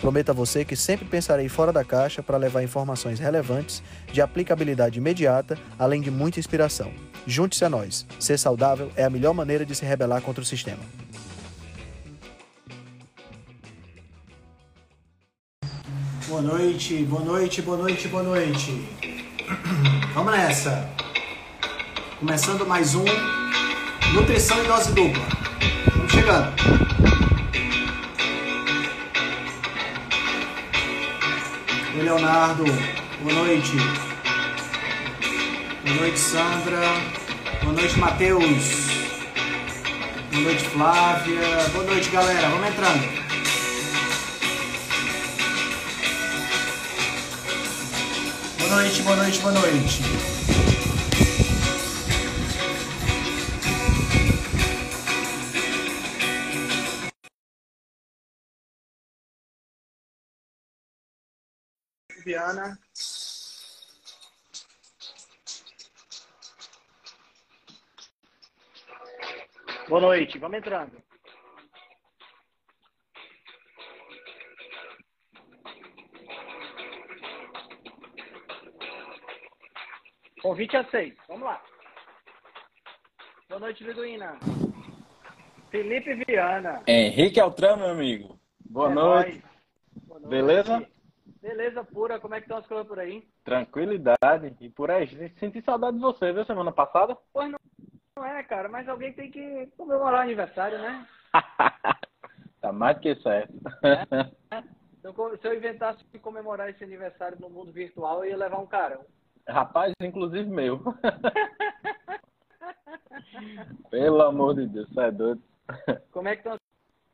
Prometo a você que sempre pensarei fora da caixa para levar informações relevantes, de aplicabilidade imediata, além de muita inspiração. Junte-se a nós. Ser saudável é a melhor maneira de se rebelar contra o sistema. Boa noite, boa noite, boa noite, boa noite. Vamos nessa. Começando mais um Nutrição em Dose Dupla. Vamos chegando. Leonardo. Boa noite. Boa noite, Sandra. Boa noite, Matheus. Boa noite, Flávia. Boa noite, galera. Vamos entrando. Boa noite, boa noite, boa noite. Viana. Boa noite, vamos entrando. Convite aceito. Vamos lá. Boa noite, Beduína. Felipe Viana. Henrique Altran, meu amigo. Boa, É noite. Boa noite. Beleza? Beleza pura. Como é que estão as coisas por aí? Tranquilidade. E por aí, senti saudade de você, viu, semana passada? Pois não, não é, cara. Mas alguém tem que comemorar o aniversário, né? tá mais do que certo. Se eu, se eu inventasse de comemorar esse aniversário no mundo virtual, eu ia levar um carão. Rapaz, inclusive meu. Pelo amor de Deus, você é doido. Como é que estão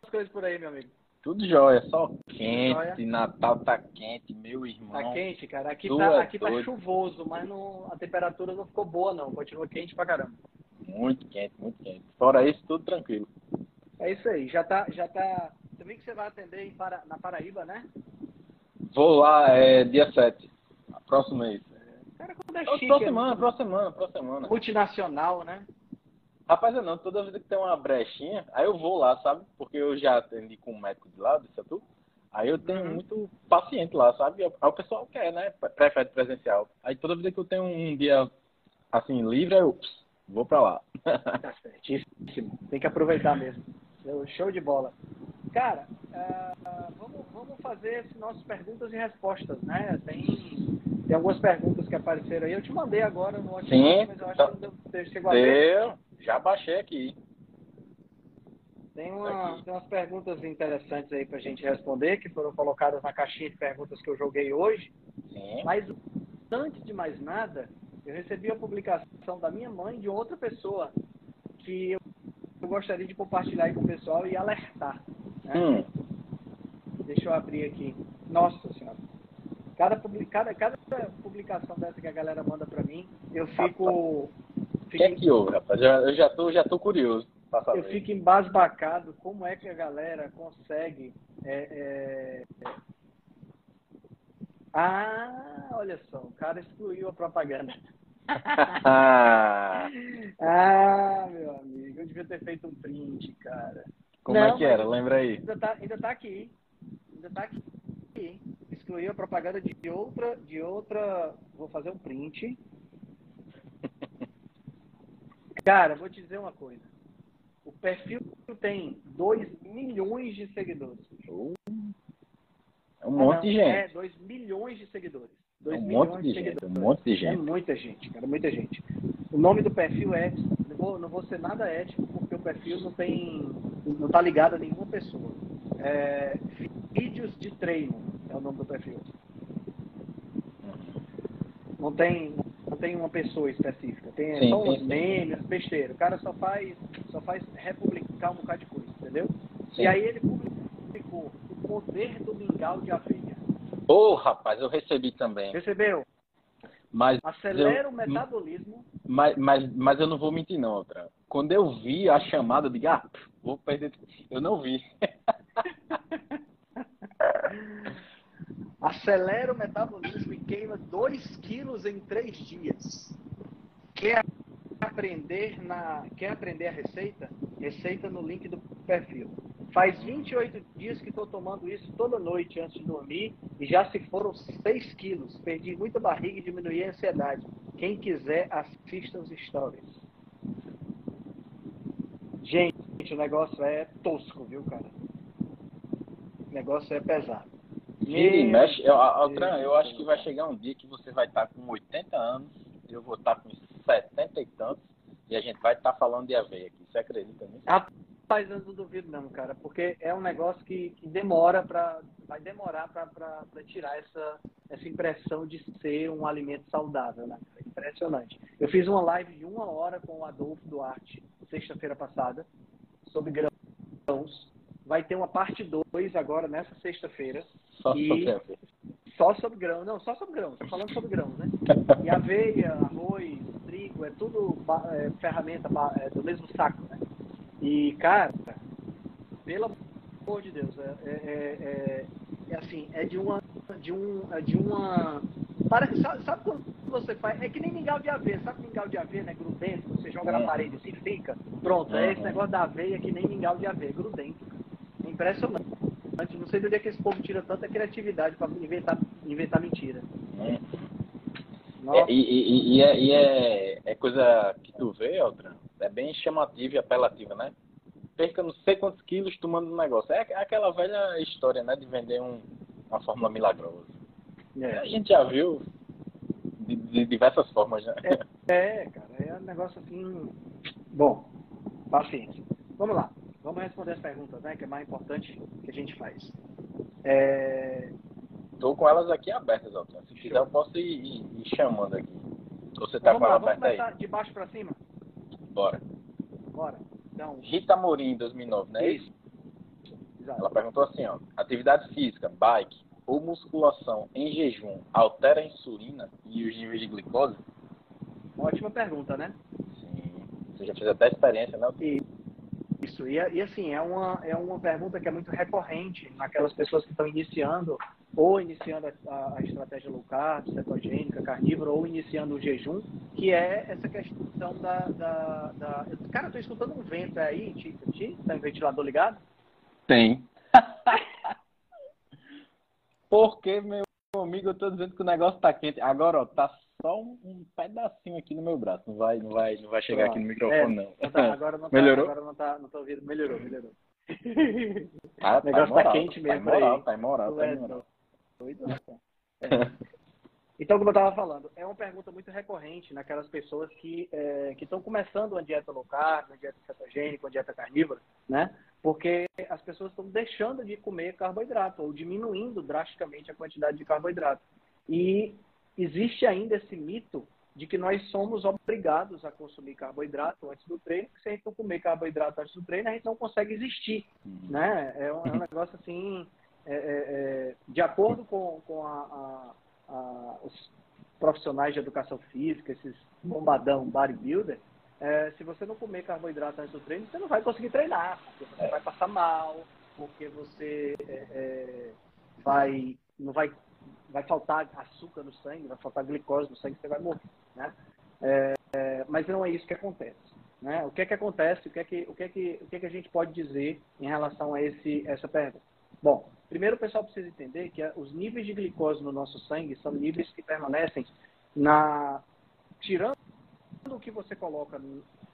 as coisas por aí, meu amigo? Tudo jóia, só quente, Jóia. Natal tá quente, meu irmão. Tá quente, cara. Aqui, tá, é aqui tá chuvoso, mas não, a temperatura não ficou boa, não. Continua quente pra caramba. Muito quente, muito quente. Fora isso, tudo tranquilo. É isso aí. Já tá. Já tá... Você viu que você vai atender em Para- na Paraíba, né? Vou lá, é dia 7, próximo mês. Cara, quando é Próxima chique, semana, é próxima semana, próxima semana. multinacional, né? Rapaz, eu não, toda vez que tem uma brechinha, aí eu vou lá, sabe? Porque eu já atendi com um médico de lá, disse a tu. Aí eu tenho Uhum. muito paciente lá, sabe? Aí o pessoal quer, né? Prefere presencial. Aí toda vez que eu tenho um dia assim livre, eu pss, vou pra lá. Tá certíssimo. Tem que aproveitar mesmo. Show de bola. Cara, ah, vamos, vamos fazer as nossas perguntas e respostas, né? Tem, tem algumas perguntas que apareceram aí. Eu te mandei agora no WhatsApp, Sim, mas eu acho tá. que não deu, chegou a ver. Eu já baixei aqui. Tem, uma, tem umas perguntas interessantes aí pra gente responder, que foram colocadas na caixinha de perguntas que eu joguei hoje. Sim. Mas antes de mais nada, eu recebi a publicação da minha mãe de outra pessoa que eu eu gostaria de compartilhar aí com o pessoal e alertar. Né? Hum, Deixa eu abrir aqui. Nossa senhora. Cada, cada, cada publicação dessa que a galera manda pra mim, eu fico. o que é que houve, rapaz? Já- Eu já tô, já tô curioso eu fico embasbacado como é que a galera consegue. é, é, Ah, olha só, o cara excluiu a propaganda. Ah, meu amigo, eu devia ter feito um print, cara. como Não, é que era? Lembra aí. Ainda tá, ainda tá aqui. Ainda tá aqui. Excluiu a propaganda de outra, de outra. Vou fazer um print. Cara, vou te dizer uma coisa. O perfil tem 2 milhões de seguidores. É um monte de Ah, gente. É, 2 milhões de seguidores. É 2 um milhões monte de gente, seguidores. um monte de É gente. muita gente, cara, muita gente. O nome do perfil é. Não vou, não vou ser nada ético, porque o perfil não tem. não tá ligado a nenhuma pessoa. É, vídeos de treino é o nome do perfil. Não tem, não tem uma pessoa específica. Tem Sim, só uns memes, besteira. O cara só faz, só faz republicar um bocado de coisa, entendeu? Sim. E aí ele publicou o poder do mingau de aveia. Ô, rapaz, eu recebi também. Recebeu? Mas Acelera eu, o metabolismo. Mas, mas, mas eu não vou mentir, não, outra. Quando eu vi a chamada, eu digo, ah, vou perder. Eu não vi. Acelera o metabolismo e queima 2 quilos em 3 dias. Quer aprender, na, quer aprender a receita? Receita no link do perfil. Faz 28 dias que estou tomando isso toda noite antes de dormir e já se foram 6 quilos. Perdi muita barriga e diminuí a ansiedade. Quem quiser, assista os stories. Gente, o negócio é tosco, viu, cara? O negócio é pesado. Gira e mexe. Eu, Altran, eu acho que vai chegar um dia que você vai estar com 80 anos, eu vou estar com 70 e tantos, e a gente vai estar falando de aveia aqui. Você acredita nisso? Rapaz, eu não duvido não, cara, porque é um negócio que, que demora para vai demorar para tirar essa, essa impressão de ser um alimento saudável, né? Impressionante. Eu fiz uma live de uma hora com o Adolfo Duarte, sexta-feira passada, sobre grãos. Vai ter uma parte 2 agora, nessa sexta-feira. Só e... sobre Só sobre grãos. Não, só sobre grãos. Estou falando sobre grãos, né? E aveia, arroz, trigo, é tudo é, ferramenta é, do mesmo saco, né? E, cara, pelo amor de Deus, é, é, é, é assim, é de uma. De, um, é de uma. Para, sabe, sabe, quando você faz? É que nem mingau de aveia. Sabe mingau de aveia, né? Grudento, você joga na uhum. parede assim, fica. Pronto, é esse uhum. negócio da aveia que nem mingau de aveia, grudento. É impressionante. Não sei do dia que esse povo tira tanta criatividade para inventar, inventar mentira. Uhum. É, e, e, e, é, e é, é coisa que tu vê, outra é bem chamativa e apelativa, né? Perca não sei quantos quilos tomando um negócio. É aquela velha história, né? De vender um, uma fórmula milagrosa. É. A gente já viu de, de diversas formas, né? É, é, cara. É um negócio assim... Bom, paciência. Vamos lá. Vamos responder as perguntas, né? Que é mais importante que a gente faz. É... Tô com elas aqui abertas, Alton. Se quiser, eu posso ir, ir, ir chamando aqui. Você tá com ela aberta aí? de baixo para cima? Bora. Bora. Então, Rita Morim, 2009, né? Isso. Exato. Ela perguntou assim, ó. Atividade física, bike ou musculação em jejum altera a insulina e os níveis de glicose? Ótima pergunta, né? Sim. Você já fez até experiência, né? Isso. E, e assim, é uma, é uma pergunta que é muito recorrente naquelas pessoas que estão iniciando ou iniciando a, a, estratégia low carb, cetogênica, carnívora, ou iniciando o jejum, que é essa questão da... da, da... Cara, eu tô escutando um vento aí, Ti, Ti? Tá um ventilador ligado? Tem. Porque, meu amigo, eu tô dizendo que o negócio tá quente. Agora, ó, tá só um, um pedacinho aqui no meu braço. Não vai, não vai, não vai chegar aqui no microfone, é, não. Tá, agora não tá, melhorou? Agora não tá, não tô ouvindo. Melhorou, melhorou. Ah, o negócio tá, tá quente mesmo. Tá moral, tá moral, tá. Doido, é. Então, como eu estava falando, é uma pergunta muito recorrente naquelas pessoas que é, estão começando uma dieta low carb, uma dieta cetogênica, uma dieta carnívora, né? Porque as pessoas estão deixando de comer carboidrato ou diminuindo drasticamente a quantidade de carboidrato. E existe ainda esse mito de que nós somos obrigados a consumir carboidrato antes do treino, porque se a gente não comer carboidrato antes do treino, a gente não consegue existir, uhum. né? É um, é um negócio assim é, é, é, de acordo com, com a, a, a, os profissionais de educação física, esses bombadão bodybuilder, é, se você não comer carboidrato antes do treino, você não vai conseguir treinar, porque você vai passar mal, porque você é, é, vai, não vai, vai faltar açúcar no sangue, vai faltar glicose no sangue, você vai morrer, né? mas não é isso que acontece. Né? O que é que acontece? O que é que, o que, é que, o que, é que a gente pode dizer em relação a esse, essa pergunta? Bom, primeiro o pessoal precisa entender que os níveis de glicose no nosso sangue são níveis que permanecem na tirando o que você coloca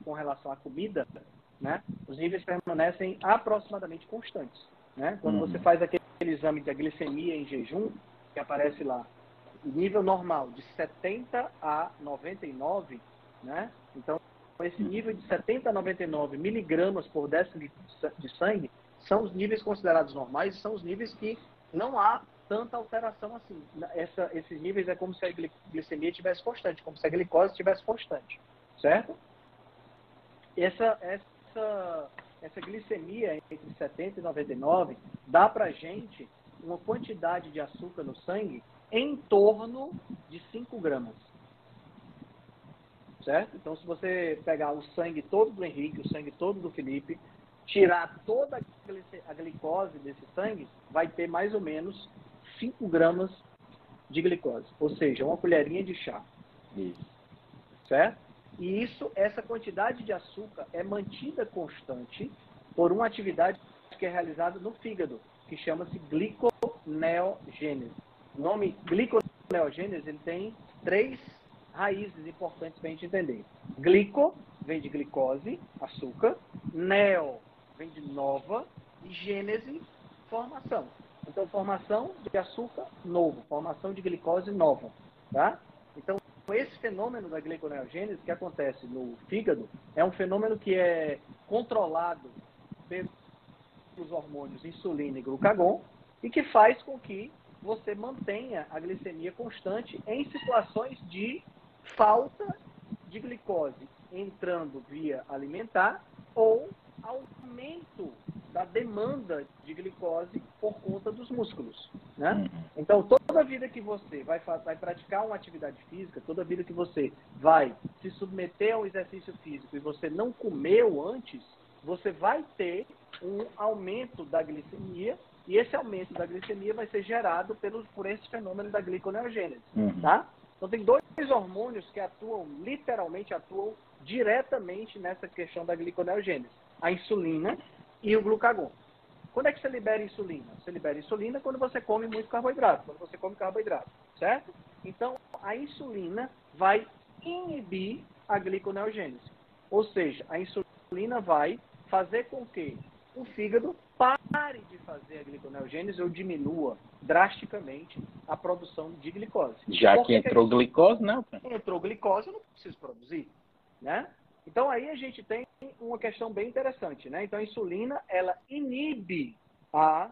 com relação à comida, né? Os níveis permanecem aproximadamente constantes, né? Quando uhum. você faz aquele exame da glicemia em jejum, que aparece lá, o nível normal de 70 a 99, né? Então, esse nível de 70 a 99 miligramas por decilitro de sangue são os níveis considerados normais e são os níveis que não há tanta alteração assim. Essa, esses níveis é como se a glicemia estivesse constante, como se a glicose estivesse constante, certo? Essa, essa, essa glicemia entre 70 e 99 dá para gente uma quantidade de açúcar no sangue em torno de 5 gramas. certo? Então, se você pegar o sangue todo do Henrique, o sangue todo do Felipe, tirar toda a glicose desse sangue, vai ter mais ou menos 5 gramas de glicose, ou seja, uma colherinha de chá. Isso. Certo? E isso, essa quantidade de açúcar é mantida constante por uma atividade que é realizada no fígado, que chama-se gliconeogênese. O nome gliconeogênese ele tem três raízes importantes para a gente entender. Glico vem de glicose, açúcar, neo vem de nova e gênese, formação. Então, formação de açúcar novo, formação de glicose nova, tá? Então, esse fenômeno da gliconeogênese que acontece no fígado é um fenômeno que é controlado pelos hormônios insulina e glucagon e que faz com que você mantenha a glicemia constante em situações de falta de glicose entrando via alimentar ou aumento da demanda de glicose por conta dos músculos. Né? Uhum. Então, toda vida que você vai, vai praticar uma atividade física, toda vida que você vai se submeter a um exercício físico e você não comeu antes, você vai ter um aumento da glicemia e esse aumento da glicemia vai ser gerado pelo, por esse fenômeno da gliconeogênese. Uhum. Tá? Então, tem dois hormônios que atuam, literalmente atuam diretamente nessa questão da gliconeogênese. A insulina e o glucagon. Quando é que você libera insulina? Você libera insulina quando você come muito carboidrato, quando você come carboidrato, certo? Então, a insulina vai inibir a gliconeogênese. Ou seja, a insulina vai fazer com que o fígado pare de fazer a gliconeogênese ou diminua drasticamente a produção de glicose. Já que entrou que glicose, não? Entrou glicose, eu não preciso produzir, né? Então aí a gente tem uma questão bem interessante, né? Então a insulina, ela inibe a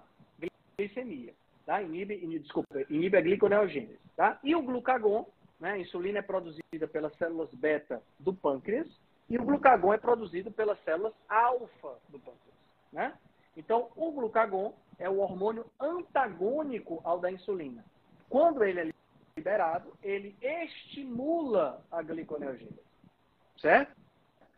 glicemia, tá? Inibe, inibe desculpa, inibe a gliconeogênese, tá? E o glucagon, né? A insulina é produzida pelas células beta do pâncreas e o glucagon é produzido pelas células alfa do pâncreas, né? Então, o glucagon é o hormônio antagônico ao da insulina. Quando ele é liberado, ele estimula a gliconeogênese, certo?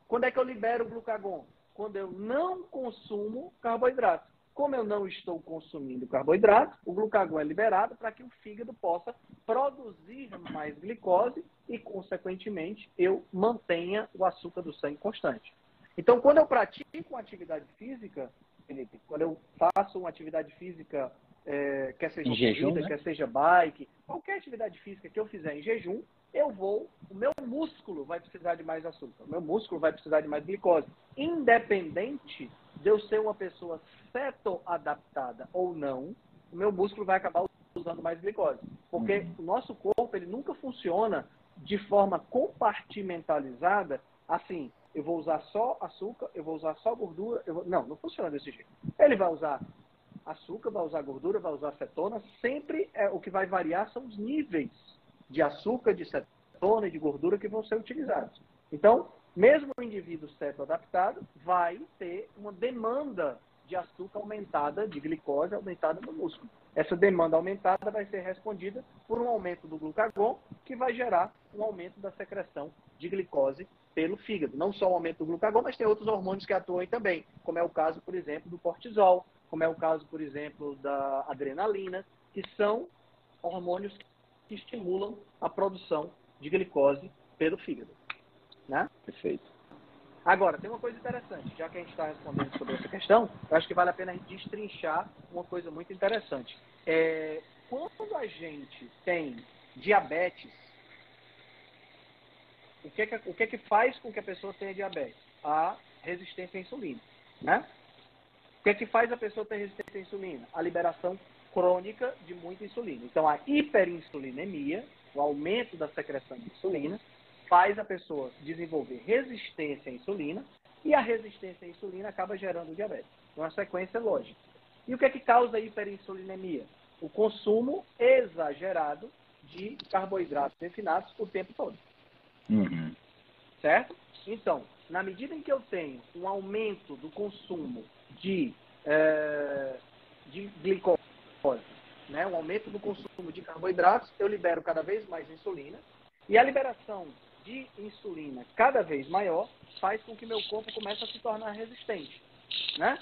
Quando é que eu libero o glucagon? Quando eu não consumo carboidrato. Como eu não estou consumindo carboidrato, o glucagon é liberado para que o fígado possa produzir mais glicose e, consequentemente, eu mantenha o açúcar do sangue constante. Então, quando eu pratico uma atividade física, Felipe, quando eu faço uma atividade física, é, quer seja corrida, jejum, né? quer seja bike, qualquer atividade física que eu fizer em jejum, eu vou, o meu músculo vai precisar de mais açúcar, o meu músculo vai precisar de mais glicose. Independente de eu ser uma pessoa cetoadaptada ou não, o meu músculo vai acabar usando mais glicose. Porque uhum. o nosso corpo, ele nunca funciona de forma compartimentalizada, assim, eu vou usar só açúcar, eu vou usar só gordura, vou... não, não funciona desse jeito. Ele vai usar açúcar, vai usar gordura, vai usar cetona, sempre é, o que vai variar são os níveis de açúcar, de cetona e de gordura que vão ser utilizados. Então, mesmo o indivíduo certo adaptado vai ter uma demanda de açúcar aumentada, de glicose aumentada no músculo. Essa demanda aumentada vai ser respondida por um aumento do glucagon, que vai gerar um aumento da secreção de glicose pelo fígado. Não só o aumento do glucagon, mas tem outros hormônios que atuam também, como é o caso, por exemplo, do cortisol, como é o caso, por exemplo, da adrenalina, que são hormônios que estimulam a produção de glicose pelo fígado. Né? Perfeito. Agora, tem uma coisa interessante, já que a gente está respondendo sobre essa questão, eu acho que vale a pena a gente destrinchar uma coisa muito interessante. É, quando a gente tem diabetes, o que, é que, o que, é que faz com que a pessoa tenha diabetes? A resistência à insulina. Né? O que é que faz a pessoa ter resistência à insulina? A liberação crônica de muita insulina. Então, a hiperinsulinemia, o aumento da secreção de insulina, faz a pessoa desenvolver resistência à insulina e a resistência à insulina acaba gerando diabetes. É uma sequência lógica. E o que é que causa a hiperinsulinemia? O consumo exagerado de carboidratos refinados o tempo todo. Uhum. Certo? Então, na medida em que eu tenho um aumento do consumo de, é, de glicose, né, um aumento do consumo de carboidratos, eu libero cada vez mais insulina. E a liberação de insulina cada vez maior faz com que meu corpo comece a se tornar resistente, né?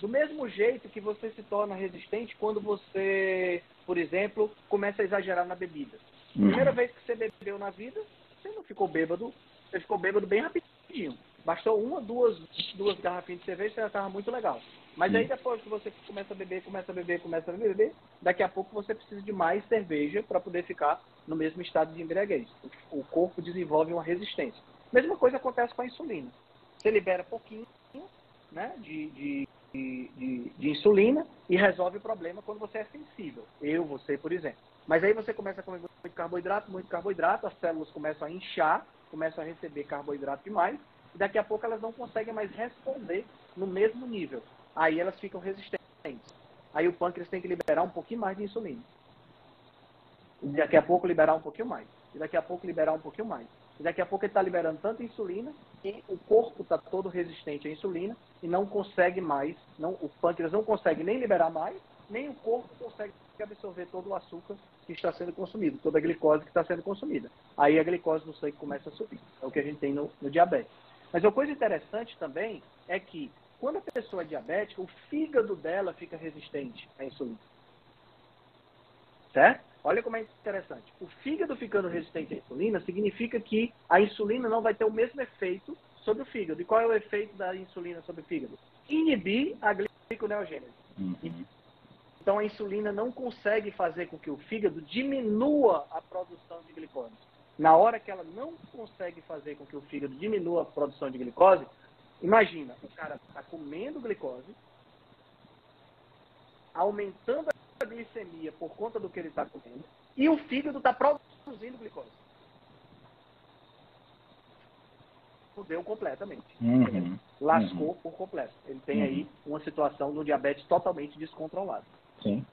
Do mesmo jeito que você se torna resistente quando você, por exemplo, começa a exagerar na bebida. Uhum. Primeira vez que você bebeu na vida, você não ficou bêbado, você ficou bêbado bem rapidinho. Bastou uma, duas, duas garrafinhas de cerveja, você já estava muito legal. Mas aí depois que você começa a beber, começa a beber, começa a beber, daqui a pouco você precisa de mais cerveja para poder ficar no mesmo estado de embriaguez. O corpo desenvolve uma resistência. Mesma coisa acontece com a insulina. Você libera pouquinho né, de, de, de, de, insulina e resolve o problema quando você é sensível. Eu, você, por exemplo. Mas aí você começa a comer muito carboidrato, muito carboidrato, as células começam a inchar, começam a receber carboidrato demais, e daqui a pouco elas não conseguem mais responder no mesmo nível. Aí elas ficam resistentes. Aí o pâncreas tem que liberar um pouquinho mais de insulina. E daqui a pouco liberar um pouquinho mais. E daqui a pouco liberar um pouquinho mais. E daqui a pouco ele está liberando tanta insulina que o corpo está todo resistente à insulina e não consegue mais, não, o pâncreas não consegue nem liberar mais, nem o corpo consegue absorver todo o açúcar que está sendo consumido, toda a glicose que está sendo consumida. Aí a glicose no sangue começa a subir. É o que a gente tem no, no diabetes. Mas uma coisa interessante também é que quando a pessoa é diabética, o fígado dela fica resistente à insulina. Certo? Olha como é interessante. O fígado ficando resistente à insulina significa que a insulina não vai ter o mesmo efeito sobre o fígado. E qual é o efeito da insulina sobre o fígado? Inibir a gliconeogênese. Uhum. Então a insulina não consegue fazer com que o fígado diminua a produção de glicose. Na hora que ela não consegue fazer com que o fígado diminua a produção de glicose, imagina, o cara está comendo glicose, aumentando a glicemia por conta do que ele está comendo, e o fígado está produzindo glicose. Fudeu completamente. Uhum. Lascou uhum. por completo. Ele tem uhum. aí uma situação do diabetes totalmente descontrolado. Sim.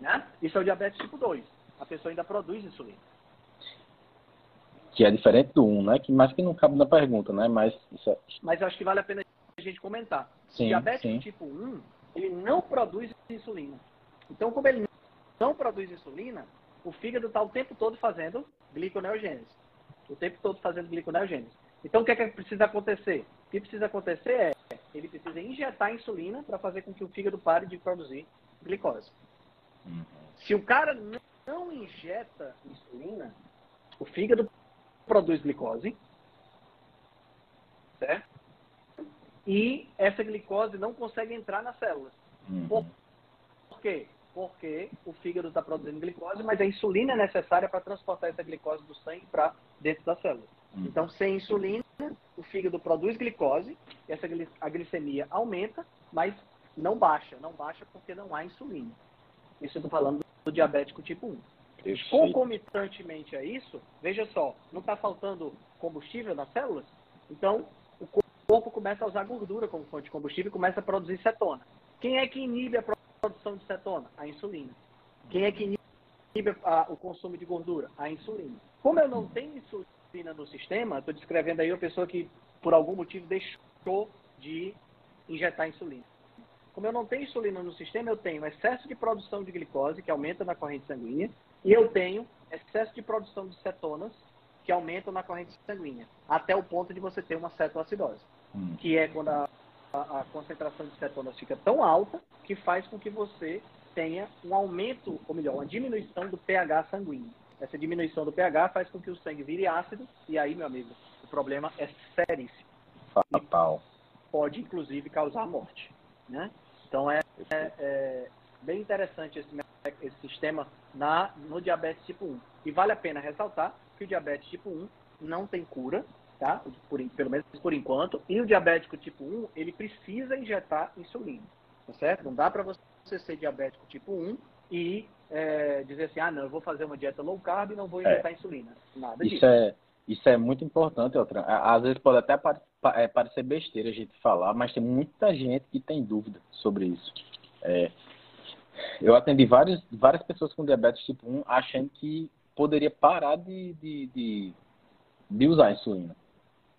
Né? Isso é o diabetes tipo 2. A pessoa ainda produz insulina. Que é diferente do 1, né? Que, mas que não cabe na pergunta, né? Mas, é... mas eu acho que vale a pena a gente comentar. Sim, diabetes sim. tipo 1, ele não produz insulina. Então, como ele não produz insulina, o fígado está o tempo todo fazendo gliconeogênese. O tempo todo fazendo gliconeogênese. Então, o que é que precisa acontecer? O que precisa acontecer é, ele precisa injetar insulina para fazer com que o fígado pare de produzir glicose. Uhum. Se o cara não injeta insulina, o fígado produz glicose, certo? E essa glicose não consegue entrar nas células. Uhum. Por, por quê? Porque o fígado está produzindo glicose, mas a insulina é necessária para transportar essa glicose do sangue para dentro da célula. Uhum. Então, sem insulina, o fígado produz glicose, essa a glicemia aumenta, mas não baixa. Não baixa porque não há insulina. Isso eu estou falando do diabético tipo 1. Perfeito. Concomitantemente a isso, veja só, não está faltando combustível nas células? Então, o corpo começa a usar gordura como fonte de combustível e começa a produzir cetona. Quem é que inibe a produção de cetona? A insulina. Quem é que inibe a, o consumo de gordura? A insulina. Como eu não tenho insulina no sistema, estou descrevendo aí uma pessoa que, por algum motivo, deixou de injetar insulina. Como eu não tenho insulina no sistema, eu tenho excesso de produção de glicose, que aumenta na corrente sanguínea, e eu tenho excesso de produção de cetonas, que aumentam na corrente sanguínea, até o ponto de você ter uma cetoacidose, hum. que é quando a, a, a, concentração de cetonas fica tão alta que faz com que você tenha um aumento, ou melhor, uma diminuição do pH sanguíneo. Essa diminuição do pH faz com que o sangue vire ácido, e aí, meu amigo, o problema é seríssimo. Fatal. Pode, inclusive, causar morte. Né? Então, é, é, é bem interessante esse, esse sistema na, no diabetes tipo 1. E vale a pena ressaltar que o diabetes tipo 1 não tem cura, tá? Por, pelo menos por enquanto. E o diabético tipo 1, ele precisa injetar insulina, tá certo? Não dá para você ser diabético tipo 1 e é, dizer assim, ah, não, eu vou fazer uma dieta low carb e não vou injetar é. insulina. Nada isso disso. É, isso é muito importante. Às vezes pode até é, parecer besteira a gente falar, mas tem muita gente que tem dúvida sobre isso. É, eu atendi várias, várias pessoas com diabetes tipo 1 achando que poderia parar de, de, de, de usar insulina.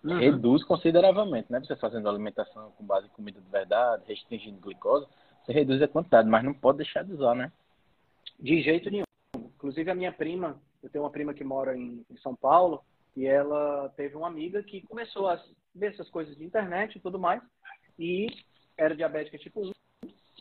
Uhum. Reduz consideravelmente, né? Você fazendo alimentação com base em comida de verdade, restringindo glicose, você reduz a quantidade, mas não pode deixar de usar, né? De jeito nenhum. Inclusive a minha prima, eu tenho uma prima que mora em, em São Paulo, E ela teve uma amiga que começou a ver essas coisas de internet e tudo mais, e era diabética tipo 1,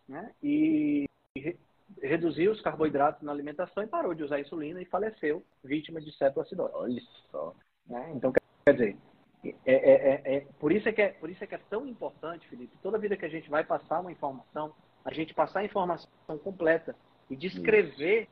né? E re reduziu os carboidratos na alimentação e parou de usar insulina e faleceu, vítima de cetoacidose. Olha só. Né? Então, quer dizer, é, é, é, é, por, isso é que é, por isso é que é tão importante, Felipe, toda vida que a gente vai passar uma informação, a gente passar a informação completa e descrever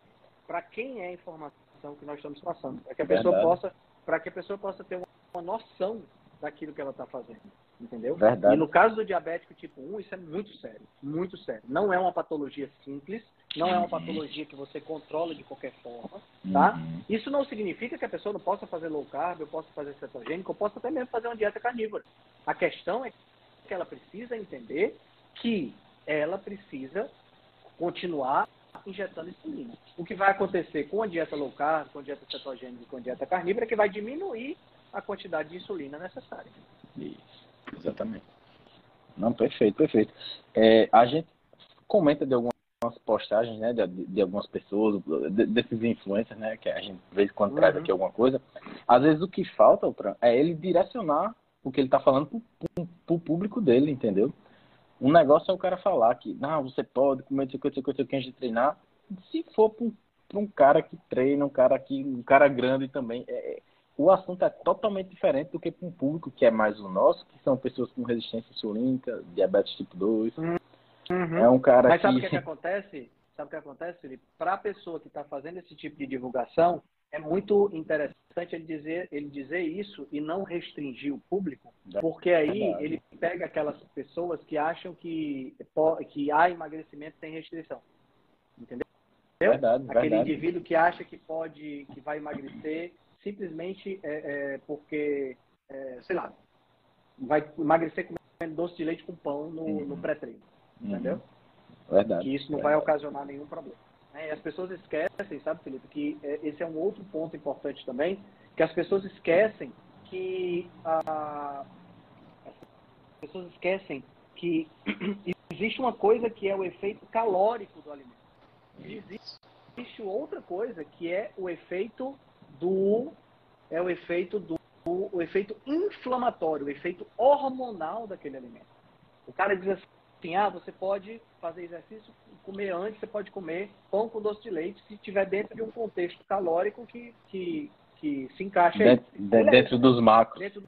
para quem é a informação que nós estamos passando, para que a pessoa Verdade. possa, para que a pessoa possa ter uma noção daquilo que ela está fazendo. Entendeu? Verdade. E no caso do diabético tipo 1, isso é muito sério. Muito sério. Não é uma patologia simples, não é uma patologia que você controla de qualquer forma, tá? Uhum. Isso não significa que a pessoa não possa fazer low carb, eu possa fazer cetogênico, eu posso até mesmo fazer uma dieta carnívora. A questão é que ela precisa entender que ela precisa continuar injetando insulina. O que vai acontecer com a dieta low carb, com a dieta cetogênica e com a dieta carnívora é que vai diminuir a quantidade de insulina necessária. Isso, exatamente. Não, perfeito, perfeito. É, a gente comenta de algumas postagens, né, de, de algumas pessoas, de, desses influencers, né, que a gente em quando uhum. traz aqui alguma coisa. Às vezes o que falta, é ele direcionar o que ele está falando para o público dele, entendeu? Um negócio é o cara falar que, não, você pode comer isso aqui, isso aqui, isso aqui antes de treinar. Se for para um, um, cara que treina, um cara que, um cara grande também, é, é o assunto é totalmente diferente do que para um público que é mais o nosso, que são pessoas com resistência insulínica, diabetes tipo 2. Uhum. É um cara Mas sabe o que... que acontece? Sabe o que acontece, Felipe? Para a pessoa que está fazendo esse tipo de divulgação, é muito interessante ele dizer, ele dizer isso e não restringir o público, porque aí ele pega aquelas pessoas que acham que, que há emagrecimento sem restrição. Entendeu? Verdade, Aquele verdade. indivíduo que acha que pode, que vai emagrecer simplesmente é, é porque, é, sei lá, vai emagrecer comendo doce de leite com pão no, uhum. no pré-treino. Uhum. Entendeu? Verdade. Que isso não verdade. vai ocasionar nenhum problema. Né? E as pessoas esquecem, sabe, Felipe, que é, esse é um outro ponto importante também, que as pessoas esquecem que as pessoas esquecem que existe uma coisa que é o efeito calórico do alimento. Existe outra coisa que é o efeito do é o efeito do o efeito inflamatório, o efeito hormonal daquele alimento. O cara diz assim, ah, você pode fazer exercício, comer antes, você pode comer pão com doce de leite, se estiver dentro de um contexto calórico que, que, que se encaixa dentro, dentro dos macros. Dentro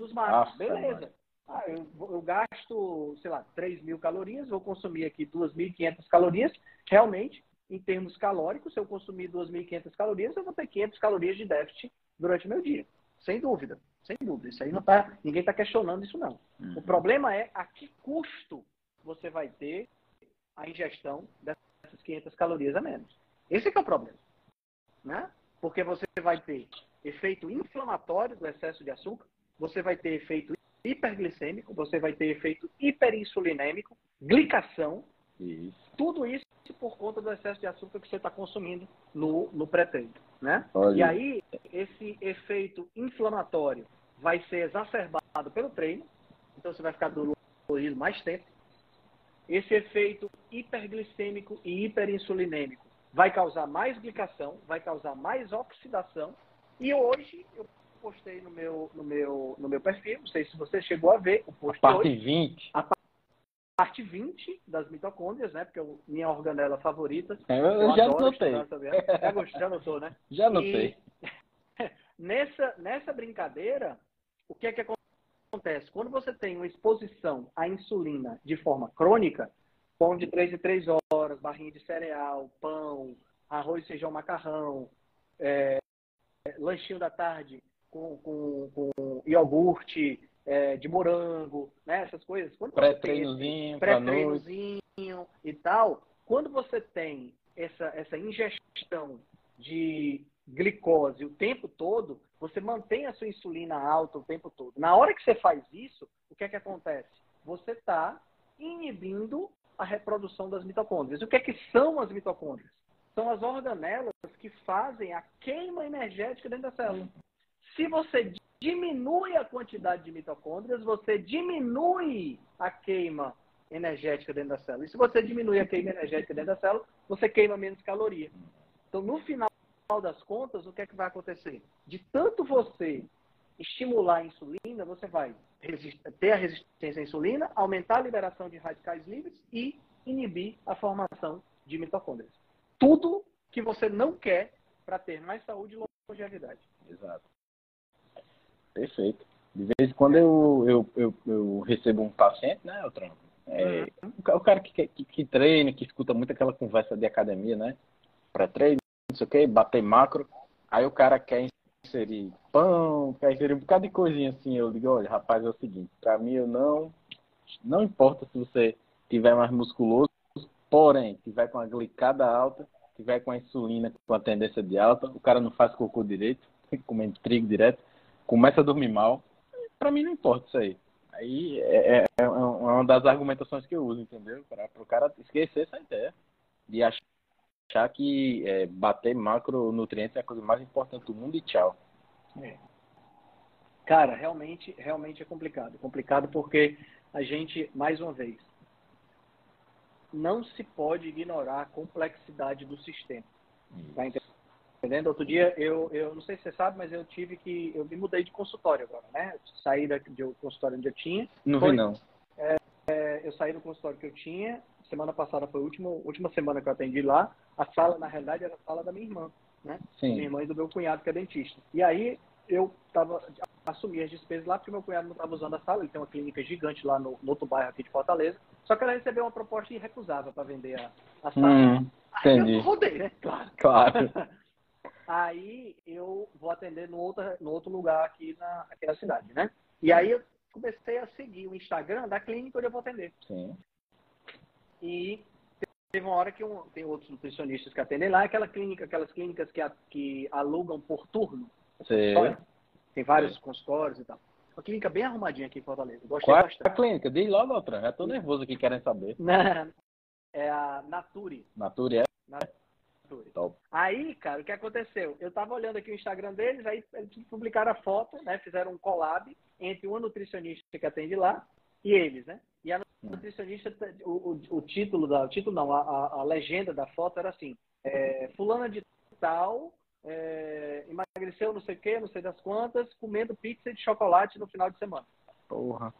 dos macros, beleza. Ah, eu, eu, gasto, sei lá, 3 mil calorias, vou consumir aqui 2.500 calorias. Realmente, em termos calóricos, se eu consumir 2.500 calorias, eu vou ter 500 calorias de déficit durante o meu dia. Sem dúvida. Sem dúvida. Isso aí não tá, ninguém está questionando isso não. Uhum. O problema é a que custo você vai ter a ingestão dessas 500 calorias a menos. Esse é o problema. Né? Porque você vai ter efeito inflamatório do excesso de açúcar, você vai ter efeito hiperglicêmico, você vai ter efeito hiperinsulinêmico, glicação, isso. tudo isso por conta do excesso de açúcar que você está consumindo no, no pré-treino, né? E aí, esse efeito inflamatório vai ser exacerbado pelo treino, então você vai ficar dolorido mais tempo. Esse efeito hiperglicêmico e hiperinsulinêmico vai causar mais glicação, vai causar mais oxidação. E hoje eu postei no meu, no meu, no meu perfil, não sei se você chegou a ver o post a parte hoje, 20. A parte 20 das mitocôndrias, né? Porque é a minha organela favorita. É, eu, eu já notei. Já, já notou, né? Já notei. E, nessa, nessa brincadeira, o que é que acontece? Quando você tem uma exposição à insulina de forma crônica, pão de 3 em 3 horas, barrinha de cereal, pão, arroz, feijão, macarrão, é, lanchinho da tarde com, com, com iogurte, é, de morango, né? Essas coisas. Pré-treinozinho, pré-treinozinho e tal. Quando você tem essa, essa ingestão de glicose o tempo todo, você mantém a sua insulina alta o tempo todo. Na hora que você faz isso, o que é que acontece? Você está inibindo a reprodução das mitocôndrias. O que é que são as mitocôndrias? São as organelas que fazem a queima energética dentro da célula. Se você diminui a quantidade de mitocôndrias, você diminui a queima energética dentro da célula. E se você diminui a queima energética dentro da célula, você queima menos caloria. Então, no final das contas, o que é que vai acontecer? De tanto você estimular a insulina, você vai ter a resistência à insulina, aumentar a liberação de radicais livres e inibir a formação de mitocôndrias. Tudo que você não quer para ter mais saúde e longevidade. Exato. Perfeito. De vez em quando eu, eu, eu, eu recebo um paciente, né, o trampo. É, uhum. O cara que, que, que, treina, que escuta muito aquela conversa de academia, né? Pré-treino, não sei o que, bater macro. Aí o cara quer inserir pão, quer inserir um bocado de coisinha assim. Eu digo, olha, rapaz, é o seguinte, pra mim eu não. Não importa se você tiver mais musculoso, porém, tiver com a glicada alta, tiver com a insulina com a tendência de alta, o cara não faz cocô direito, comendo trigo direto, começa a dormir mal. Pra mim não importa isso aí. Aí é, é, é uma das argumentações que eu uso, entendeu? Para o cara esquecer essa ideia de achar que é, bater macronutrientes é a coisa mais importante do mundo e tchau. É. Cara, realmente, realmente é complicado. É complicado porque a gente, mais uma vez, não se pode ignorar a complexidade do sistema. Tá entendendo? Outro dia, eu, eu não sei se você sabe, mas eu tive que. Eu me mudei de consultório agora, né? saí da, do consultório onde eu tinha. Não foi, vi, não. É, é, eu saí do consultório que eu tinha semana passada foi a última, última semana que eu atendi lá. A sala, na realidade, era a sala da minha irmã, né? Sim. Minha irmã e do meu cunhado, que é dentista. E aí eu tava, assumi as despesas lá porque meu cunhado não estava usando a sala. Ele tem uma clínica gigante lá no, no outro bairro aqui de Fortaleza. Só que ela recebeu uma proposta irrecusável para vender a, a sala. Hum, aí entendi. eu rodei, né? Claro. Claro. aí eu vou atender no outro, no outro lugar aqui na, aqui na cidade, né? E aí eu comecei a seguir o Instagram da clínica onde eu vou atender. Sim. E teve uma hora que um, tem outros nutricionistas que atendem lá, aquela clínica, aquelas clínicas que, a, que alugam por turno. Sim. Tem vários Sim. consultórios e tal. Uma clínica bem arrumadinha aqui em Fortaleza. Gostei Qual bastante. É a clínica? Diz logo outra. Já tô nervoso aqui querendo saber. é a Nature. Nature é? Top. Aí, cara, o que aconteceu? Eu tava olhando aqui o Instagram deles, aí eles publicaram a foto, né? Fizeram um collab entre uma nutricionista que atende lá e eles, né? E a nutricionista, o, o, o título da, o título não, a, a, legenda da foto era assim, é, fulana de tal é, emagreceu não sei o que, não sei das quantas, comendo pizza de chocolate no final de semana. Porra.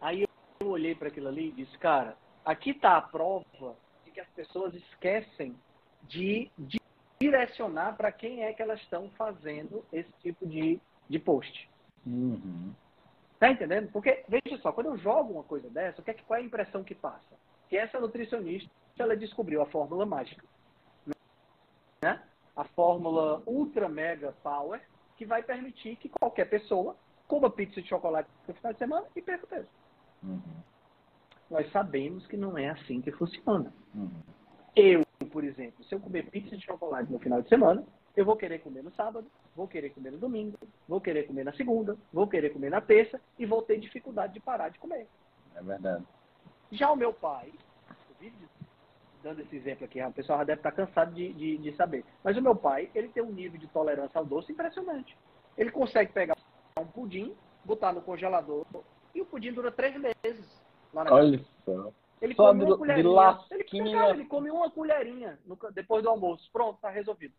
Aí eu olhei para aquilo ali e disse, cara, aqui está a prova que as pessoas esquecem de, de direcionar para quem é que elas estão fazendo esse tipo de, de post. Uhum. Tá entendendo? Porque, veja só, quando eu jogo uma coisa dessa, o que é, qual é a impressão que passa? Que essa nutricionista, ela descobriu a fórmula mágica. Né? A fórmula Ultra Mega Power, que vai permitir que qualquer pessoa coma pizza de chocolate no final de semana e perca peso. Uhum. Nós sabemos que não é assim que funciona. Uhum. Eu, por exemplo, se eu comer pizza de chocolate no final de semana, eu vou querer comer no sábado, vou querer comer no domingo, vou querer comer na segunda, vou querer comer na terça e vou ter dificuldade de parar de comer. É verdade. Já o meu pai, dando esse exemplo aqui, o pessoal já deve estar cansado de, de, de, saber. Mas o meu pai, ele tem um nível de tolerância ao doce impressionante. Ele consegue pegar um pudim, botar no congelador e o pudim dura três meses Olha só. Ele come uma colherinha. Ele, ele come uma colherinha no, depois do almoço. Pronto, está resolvido.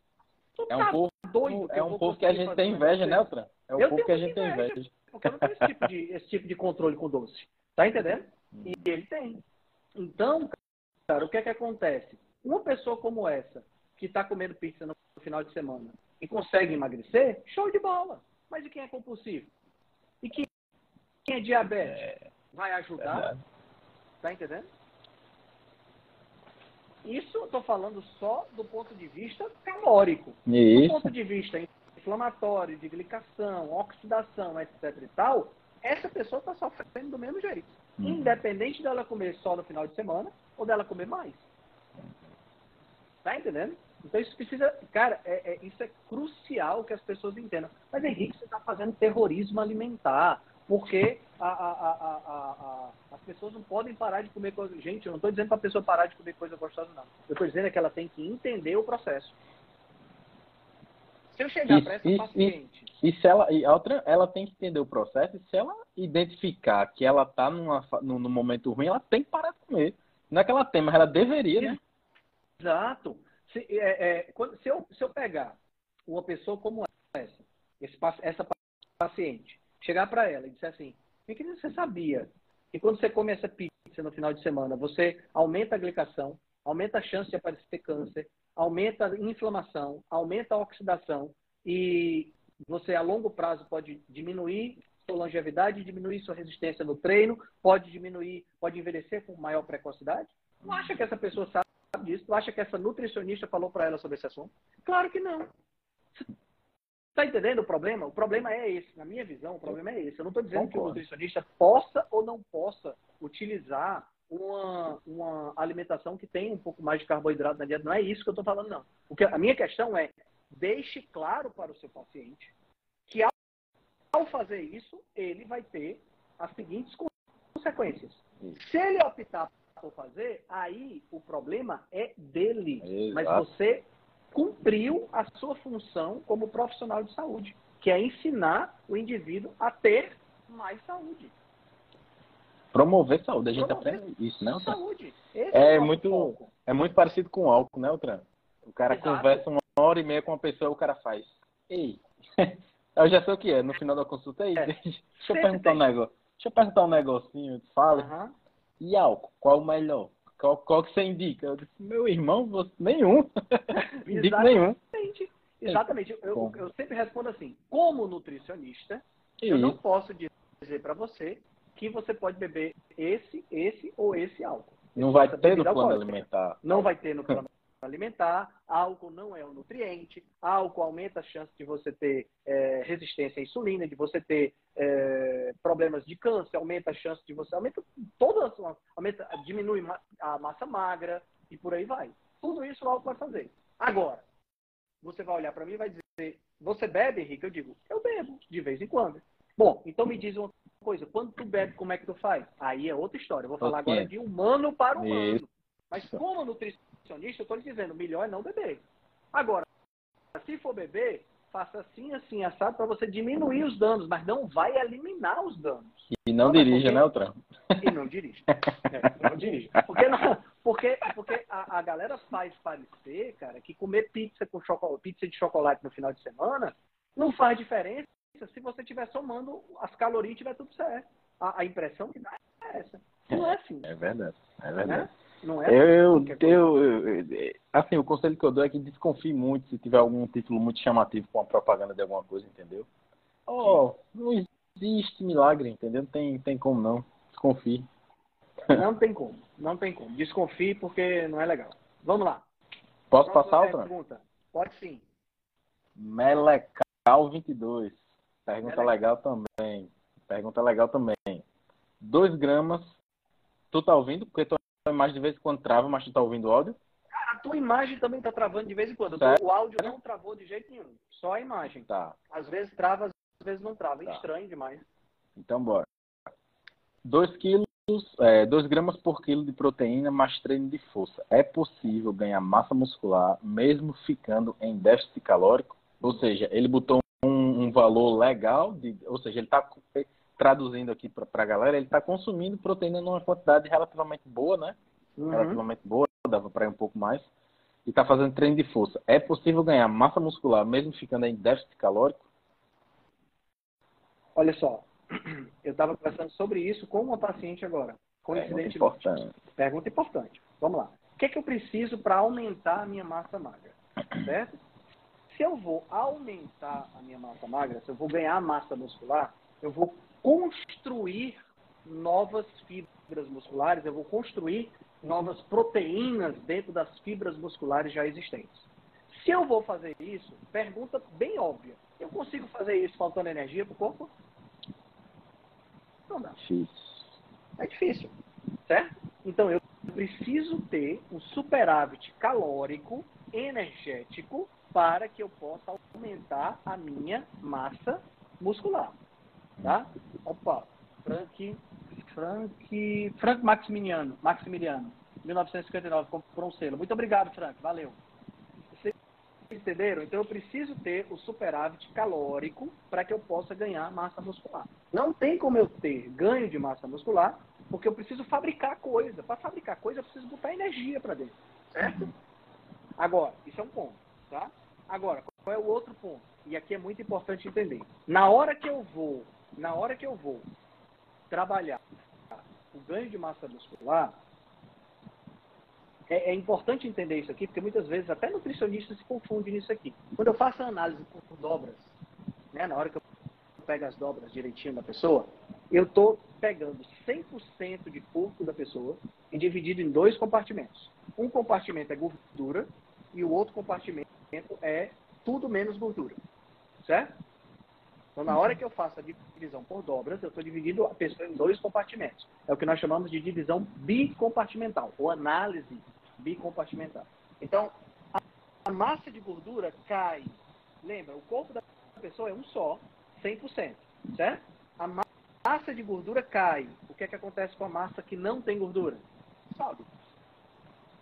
Tu é um tá povo, doido é um povo que a gente tem inveja, né, Fran? É um eu povo que a gente tem inveja. Porque eu não tenho esse tipo, de, esse tipo de controle com doce. Tá entendendo? E hum. ele tem. Então, cara, o que é que acontece? Uma pessoa como essa, que está comendo pizza no final de semana e consegue emagrecer, show de bola. Mas e quem é compulsivo? E quem, quem é diabético? É, Vai ajudar? Verdade. Tá entendendo? Isso eu estou falando só do ponto de vista calórico. Isso. Do ponto de vista inflamatório, de glicação, oxidação, etc e tal, essa pessoa está sofrendo do mesmo jeito. Uhum. Independente dela comer só no final de semana ou dela comer mais. Tá entendendo? Então isso precisa, cara, é, é, isso é crucial que as pessoas entendam. Mas Henrique, você está fazendo terrorismo alimentar porque a, a, a, as pessoas não podem parar de comer coisa. Gente, eu não estou dizendo para a pessoa parar de comer coisa gostosa, não. Eu estou dizendo é que ela tem que entender o processo. Se eu chegar para essa paciente. E, e, se ela, e outra, ela tem que entender o processo, e se ela identificar que ela está num, num momento ruim, ela tem que parar de comer. Não é que ela tem, mas ela deveria, né? Exato. Se, é, é, quando, se, eu, se eu pegar uma pessoa como essa, esse, essa paciente, chegar para ela e dizer assim, minha querida, você sabia que quando você come essa pizza no final de semana, você aumenta a glicação, aumenta a chance de aparecer câncer, aumenta a inflamação, aumenta a oxidação e você a longo prazo pode diminuir sua longevidade, diminuir sua resistência no treino, pode diminuir, pode envelhecer com maior precocidade? Não acha que essa pessoa sabe disso? Tu acha que essa nutricionista falou para ela sobre esse assunto? Claro que não. Está entendendo o problema? O problema é esse. Na minha visão, o problema é esse. Eu não estou dizendo Concordo. que o nutricionista possa ou não possa utilizar uma, uma alimentação que tem um pouco mais de carboidrato na dieta. Não é isso que eu estou falando, não. O que, a minha questão é, deixe claro para o seu paciente que ao, ao fazer isso, ele vai ter as seguintes consequências. Se ele optar por fazer, aí o problema é dele. Exato. Mas você cumpriu a sua função como profissional de saúde, que é ensinar o indivíduo a ter mais saúde. Promover saúde, a gente Promover aprende isso, né? Saúde. Esse é, é muito, é muito parecido com álcool, né, Altran? O cara Exato. conversa uma hora e meia com uma pessoa, o cara faz. Ei, eu já sei o que é, no final da consulta, aí, é. deixa eu perguntar tem. um negócio. Deixa eu perguntar um negocinho, fala. Uhum. E álcool, qual o melhor? Qual, qual que você indica? Eu disse, meu irmão, você, nenhum. Indico nenhum. Exatamente. Eu, eu, sempre respondo assim, como nutricionista, Isso. eu não posso dizer para você que você pode beber esse, esse ou esse álcool. Não vai ter no plano alimentar. Não vai ter no plano alimentar, álcool não é um nutriente, álcool aumenta a chance de você ter é, resistência à insulina, de você ter é, problemas de câncer, aumenta a chance de você, aumenta todas, aumenta, diminui a massa magra e por aí vai. Tudo isso o álcool vai fazer. Agora, você vai olhar para mim e vai dizer, você bebe, Henrique? Eu digo, eu bebo, de vez em quando. Bom, então me diz uma coisa, quando tu bebe, como é que tu faz? Aí é outra história. Eu vou falar okay. agora de humano para humano. Isso. Mas como nutricionista, nutricionista, eu estou lhe dizendo, melhor é não beber. Agora, se for beber, faça assim, assim, assado, para você diminuir os danos, mas não vai eliminar os danos. E não dirija, porque... né, Otran? E não dirija. É, não dirija. Porque, não, porque, porque a, a, galera faz parecer, cara, que comer pizza com chocolate, pizza de chocolate no final de semana não faz diferença se você estiver somando as calorias e tiver tudo certo. A, a impressão que dá é essa. Não é assim. É verdade. É verdade. Né? Não é eu, eu, eu, assim, o conselho que eu dou é que desconfie muito se tiver algum título muito chamativo com a propaganda de alguma coisa, entendeu? Oh, não existe milagre, entendeu? Não tem, tem como não. Desconfie. Não tem como, não tem como. Desconfie porque não é legal. Vamos lá. Posso passar outra? Pergunta? Pode sim. Melecal 22. Pergunta Melecal. legal também. Pergunta legal também. 2 gramas. Tu tá ouvindo? Porque tu a imagem de vez em quando trava, mas tu tá ouvindo o áudio? Cara, a tua imagem também tá travando de vez em quando. O áudio não travou de jeito nenhum. Só a imagem. Tá. Às vezes trava, às vezes não trava. Tá. Estranho demais. Então bora. 2 quilos, é, 2 gramas por quilo de proteína mais treino de força. É possível ganhar massa muscular mesmo ficando em déficit calórico? Ou seja, ele botou um, um valor legal, de, ou seja, ele está traduzindo aqui para a galera, ele está consumindo proteína numa quantidade relativamente boa, né? Uhum. Relativamente boa, dava para ir um pouco mais. E está fazendo treino de força. É possível ganhar massa muscular mesmo ficando em déficit calórico? Olha só, eu estava conversando sobre isso com uma paciente agora. Coincidentemente. Pergunta importante. Pergunta importante. Vamos lá. O que é que eu preciso para aumentar a minha massa magra? Certo? Se eu vou aumentar a minha massa magra, se eu vou ganhar massa muscular, eu vou construir novas fibras musculares, eu vou construir novas proteínas dentro das fibras musculares já existentes. Se eu vou fazer isso, pergunta bem óbvia: eu consigo fazer isso faltando energia para o corpo? Não dá. Difícil. É difícil, certo? Então eu preciso ter um superávit calórico, energético, para que eu possa aumentar a minha massa muscular. Tá? Opa, Frank, Frank, Frank Maximiliano, Maximiliano, 1959, comprou um selo. Muito obrigado, Frank, valeu. Vocês entenderam? Então eu preciso ter o superávit calórico para que eu possa ganhar massa muscular. Não tem como eu ter ganho de massa muscular, porque eu preciso fabricar coisa. Para fabricar coisa, eu preciso botar energia para dentro, certo? Agora, isso é um ponto, tá? Agora, qual é o outro ponto? E aqui é muito importante entender. Na hora que eu vou, na hora que eu vou trabalhar o ganho de massa muscular, é, é, importante entender isso aqui, porque muitas vezes até nutricionistas se confundem nisso aqui. Quando eu faço a análise por dobras, né, na hora que eu pego as dobras direitinho da pessoa, eu estou pegando 100% de corpo da pessoa e dividido em dois compartimentos. Um compartimento é gordura e o outro compartimento é tudo menos gordura. Certo? Então, na hora que eu faço a divisão por dobras, eu estou dividindo a pessoa em dois compartimentos. É o que nós chamamos de divisão bicompartimental, ou análise bicompartimental. Então, a massa de gordura cai. Lembra, o corpo da pessoa é um só, 100%, certo? A massa de gordura cai. O que é que acontece com a massa que não tem gordura? Sobe.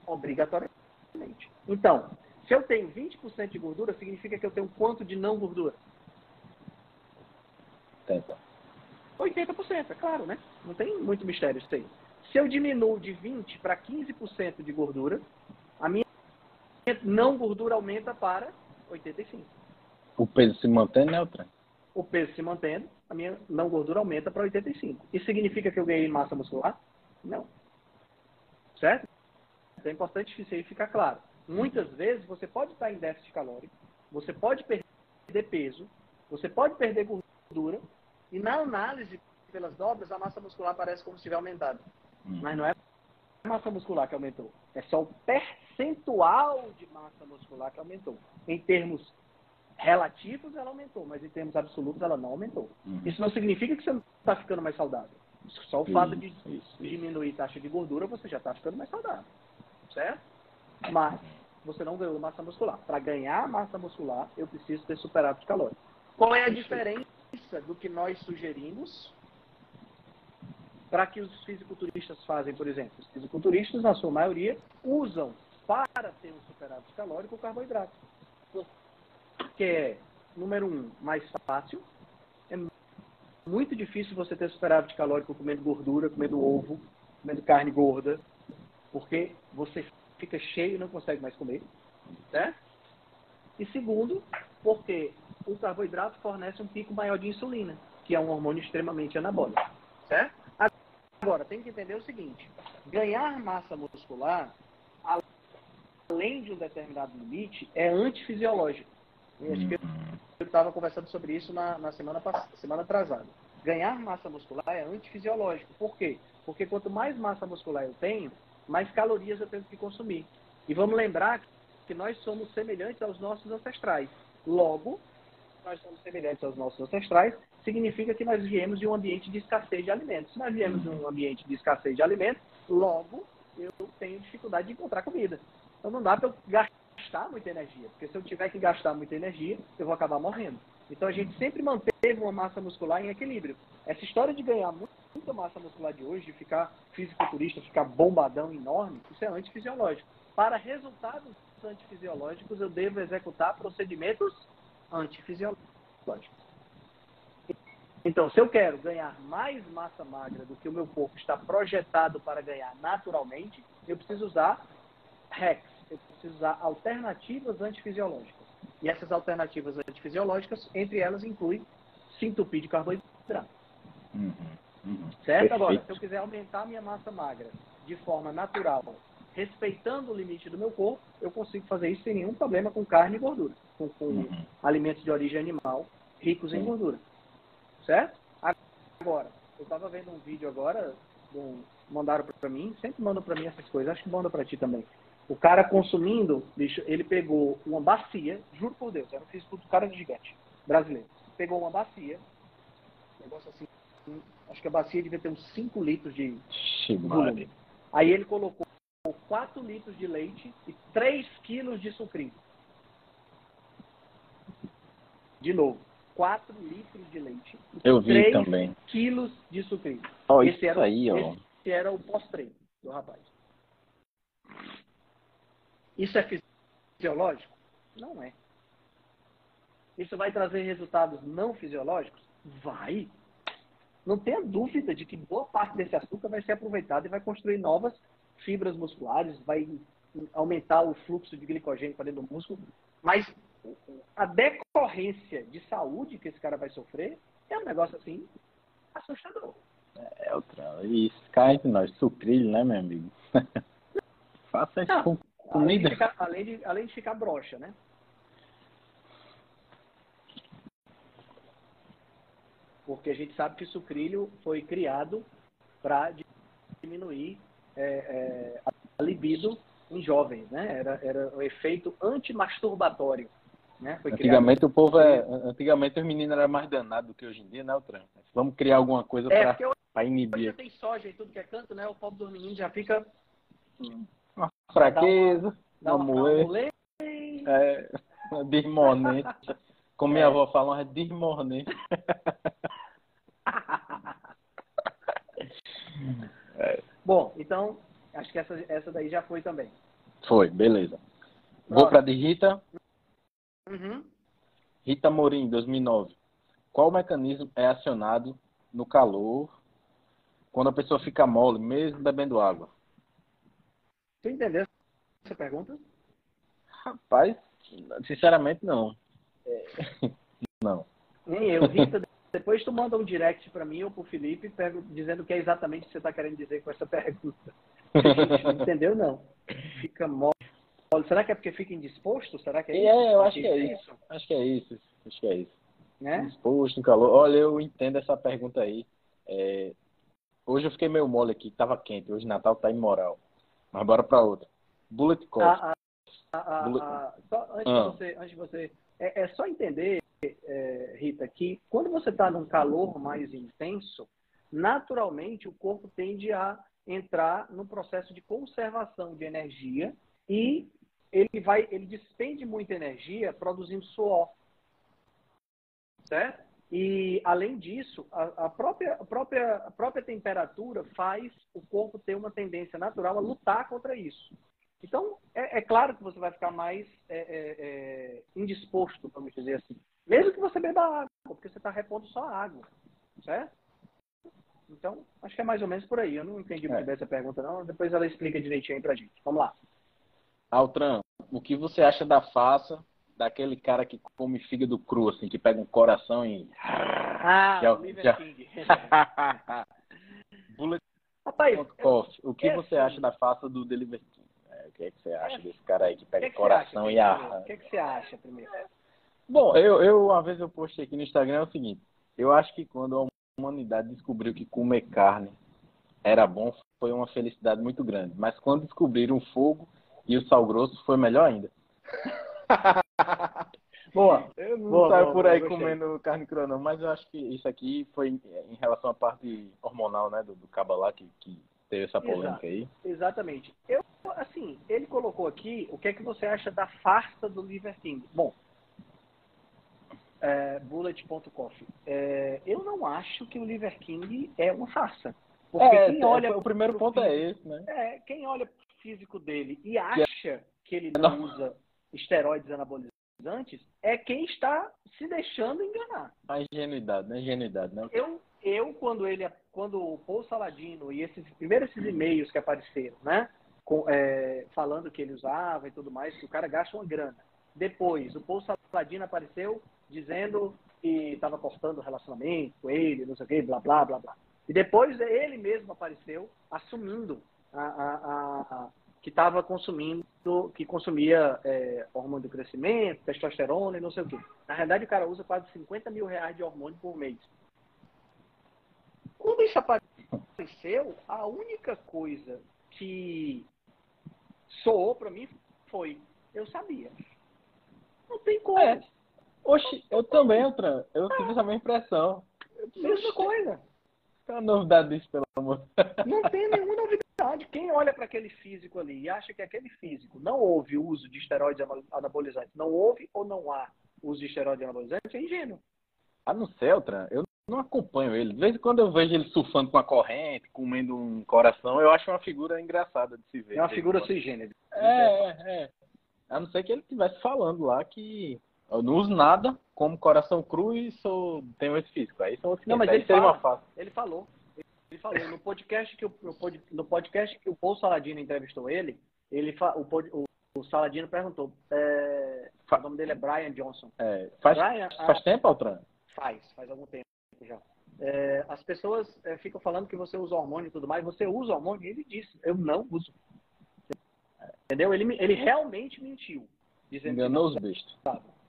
Obrigatoriamente. Então, se eu tenho 20% de gordura, significa que eu tenho quanto de não gordura? 80%. 80%, é claro, né? Não tem muito mistério isso aí. Se eu diminuo de 20% para 15% de gordura, a minha não gordura aumenta para 85%. O peso se mantém, né, Altran? O peso se mantendo, a minha não gordura aumenta para 85%. Isso significa que eu ganhei massa muscular? Não. Certo? Então é importante isso aí ficar claro. Muitas vezes você pode estar em déficit calórico, você pode perder peso, você pode perder gordura, e na análise pelas dobras, a massa muscular parece como se estiver aumentado. Hum. Mas não é a massa muscular que aumentou, é só o percentual de massa muscular que aumentou. Em termos relativos, ela aumentou, mas em termos absolutos, ela não aumentou. Uhum. Isso não significa que você não está ficando mais saudável. Só o fato de isso, diminuir a taxa de gordura, você já está ficando mais saudável. Certo? Mas você não ganhou massa muscular. Para ganhar massa muscular, eu preciso ter superávit calórico. Qual é a diferença do que nós sugerimos para que os fisiculturistas fazem, por exemplo? Os fisiculturistas, na sua maioria, usam para ter um superávit calórico o carboidrato. Que é, número um, mais fácil. É muito difícil você ter superávit calórico comendo gordura, comendo ovo, comendo carne gorda, porque você fica cheio e não consegue mais comer. Certo? E segundo, porque o carboidrato fornece um pico maior de insulina, que é um hormônio extremamente anabólico. Certo? Agora, tem que entender o seguinte: ganhar massa muscular, além de um determinado limite, é antifisiológico. Eu acho que eu estava conversando sobre isso na, na semana, semana atrasada. Ganhar massa muscular é antifisiológico. Por quê? Porque quanto mais massa muscular eu tenho, mais calorias eu tenho que consumir. E vamos lembrar que nós somos semelhantes aos nossos ancestrais. Logo, nós somos semelhantes aos nossos ancestrais, significa que nós viemos de um ambiente de escassez de alimentos. Se nós viemos de um ambiente de escassez de alimentos, logo eu tenho dificuldade de encontrar comida. Então não dá para eu gastar muita energia, porque se eu tiver que gastar muita energia, eu vou acabar morrendo. Então a gente sempre manteve uma massa muscular em equilíbrio. Essa história de ganhar muita massa muscular de hoje, de ficar fisiculturista, ficar bombadão enorme, isso é antifisiológico. Para resultados antifisiológicos, eu devo executar procedimentos antifisiológicos. Então, se eu quero ganhar mais massa magra do que o meu corpo está projetado para ganhar naturalmente, eu preciso usar REX, eu preciso usar alternativas antifisiológicas. E essas alternativas antifisiológicas, entre elas, inclui se entupir de carboidrato. Uhum, uhum. Certo? Perfeito. Agora, se eu quiser aumentar minha massa magra de forma natural, respeitando o limite do meu corpo, eu consigo fazer isso sem nenhum problema com carne e gordura, com, com uhum. alimentos de origem animal ricos em gordura. Certo? Agora, eu estava vendo um vídeo agora, um, mandaram para mim, sempre mandam para mim essas coisas, acho que mandam para ti também. O cara consumindo, bicho, ele pegou uma bacia, juro por Deus, era um físico do cara de gigante, brasileiro. Pegou uma bacia, um negócio assim, acho que a bacia devia ter uns 5 litros de volume. Aí ele colocou 4 litros de leite e 3 quilos de sucrilho. De novo, 4 litros de leite e Eu vi 3 também. quilos de sucrilho. Oh, esse, era, aí, ó. esse era o pós-treino do rapaz. Isso é fisiológico? Não é. Isso vai trazer resultados não fisiológicos? Vai. Não tenha dúvida de que boa parte desse açúcar vai ser aproveitado e vai construir novas fibras musculares, vai aumentar o fluxo de glicogênio para dentro do músculo, mas a decorrência de saúde que esse cara vai sofrer é um negócio assim assustador. É outra. E cá entre nós, sucrilho, né, meu amigo? Faça isso com comida. Além de, ficar, além, de, além de ficar broxa, né? Porque a gente sabe que sucrilho foi criado para diminuir é, é, a libido em jovens, né? Era, era um efeito antimasturbatório. Né? antigamente criado... o povo é. Antigamente os meninos eram mais danados do que hoje em dia, né, o Tran? Vamos criar alguma coisa é, para inibir. Hoje tem soja e tudo que é canto, né? O povo dos meninos já fica. Uma fraqueza, uma, uma moer. É, desmornente. Como minha é. avó fala, uma desmornente. é. Bom, então, acho que essa, essa daí já foi também. Foi, beleza. Vou para de Rita. Uhum. Rita Morim, 2009. Qual mecanismo é acionado no calor quando a pessoa fica mole, mesmo bebendo água? Você entendeu essa pergunta? Rapaz, sinceramente não. É... Não. Nem eu, Rita, depois tu manda um direct para mim ou pro Felipe dizendo o que é exatamente o que você está querendo dizer com essa pergunta. Entendeu? Não. Fica mole. Será que é porque fica indisposto? Será que é, é isso? É, eu acho que é isso. Acho que é isso. Acho que é isso. Né? Disposto, no calor. Olha, eu entendo essa pergunta aí. É... Hoje eu fiquei meio mole aqui, tava quente. Hoje Natal tá imoral. Mas bora para outra. Bullet Cost. Ah, ah, ah, Bullet... só antes, de você, antes de você. É, é só entender, é, Rita, que quando você está num calor mais intenso, naturalmente o corpo tende a entrar no processo de conservação de energia e ele vai, ele despende muita energia produzindo suor, certo? E além disso, a, a, própria, a, própria, a própria temperatura faz o corpo ter uma tendência natural a lutar contra isso. Então, é, é claro que você vai ficar mais é, é, é indisposto, vamos dizer assim. Mesmo que você beba água, porque você está repondo só água, certo? Então, acho que é mais ou menos por aí. Eu não entendi muito é. bem essa pergunta, não. Depois ela explica direitinho aí pra gente. Vamos lá. Altran, o que você acha da faça daquele cara que come fígado cru, assim, que pega um coração e. Ah, já, o Liver já... King. Bullet Rapaz, o que você assim, acha da faça do Deliver King? É, o que, é que você acha é, desse cara aí que pega que coração que e arra? O que, é que você acha primeiro? Bom, eu, eu uma vez eu postei aqui no Instagram é o seguinte, eu acho que quando a humanidade descobriu que comer carne era bom, foi uma felicidade muito grande. Mas quando descobriram o fogo e o sal grosso, foi melhor ainda. boa. Eu não boa, saio boa, por aí comendo carne crua, não, mas eu acho que isso aqui foi em relação à parte hormonal, né, do, do Cabalá, que, que teve essa polêmica Exato. aí. Exatamente. Eu, assim, ele colocou aqui o que é que você acha da farsa do Liver King. Bom, é, bullet.coffee. É, eu não acho que o Liver King é uma farsa. Porque é, quem olha o primeiro ponto físico, é esse, né? É, quem olha pro físico dele e acha que ele não, não usa esteroides anabolizantes é quem está se deixando enganar. A ingenuidade, né? Ingenuidade, né? Eu, eu quando ele, quando o Paul Saladino e esses primeiro esses e-mails que apareceram, né? Com, é, falando que ele usava e tudo mais, que o cara gasta uma grana. Depois, o Paul Saladino apareceu dizendo que estava cortando o relacionamento com ele, não sei o quê, blá, blá, blá, blá. E depois ele mesmo apareceu assumindo a, a, a que estava consumindo, que consumia é, hormônio do crescimento, testosterona e não sei o quê. Na realidade, o cara usa quase 50 mil reais de hormônio por mês. Quando isso apareceu, a única coisa que soou para mim foi: eu sabia. Não tem como. É. Oxi, eu também, Altran. Eu tive essa mesma impressão. Mesma coisa. Qual a novidade disso, pelo amor? Não tem nenhuma novidade. Quem olha para aquele físico ali e acha que aquele físico não houve uso de esteroides anabolizantes, não houve ou não há uso de esteroides anabolizantes, é ingênuo. Ah, não sei, Altran. Eu não acompanho ele. De vez em quando eu vejo ele surfando com a corrente, comendo um coração, eu acho uma figura engraçada de se ver. É uma figura sui generis. É, é, é. A não ser que ele estivesse falando lá que eu não uso nada, como coração cru e sou, tenho esse físico. Aí são Não, mas ele, fala, ele falou. Ele falou no podcast que o, no podcast que o Paul Saladino entrevistou ele, Ele o, o, Saladino perguntou. É, o nome dele é Brian Johnson. É, faz, Brian, faz a, tempo, Altran? Faz, faz algum tempo já. É, as pessoas é, ficam falando que você usa hormônio e tudo mais. Você usa hormônio? Ele disse, eu não uso. Entendeu? Ele, ele realmente mentiu. Enganou os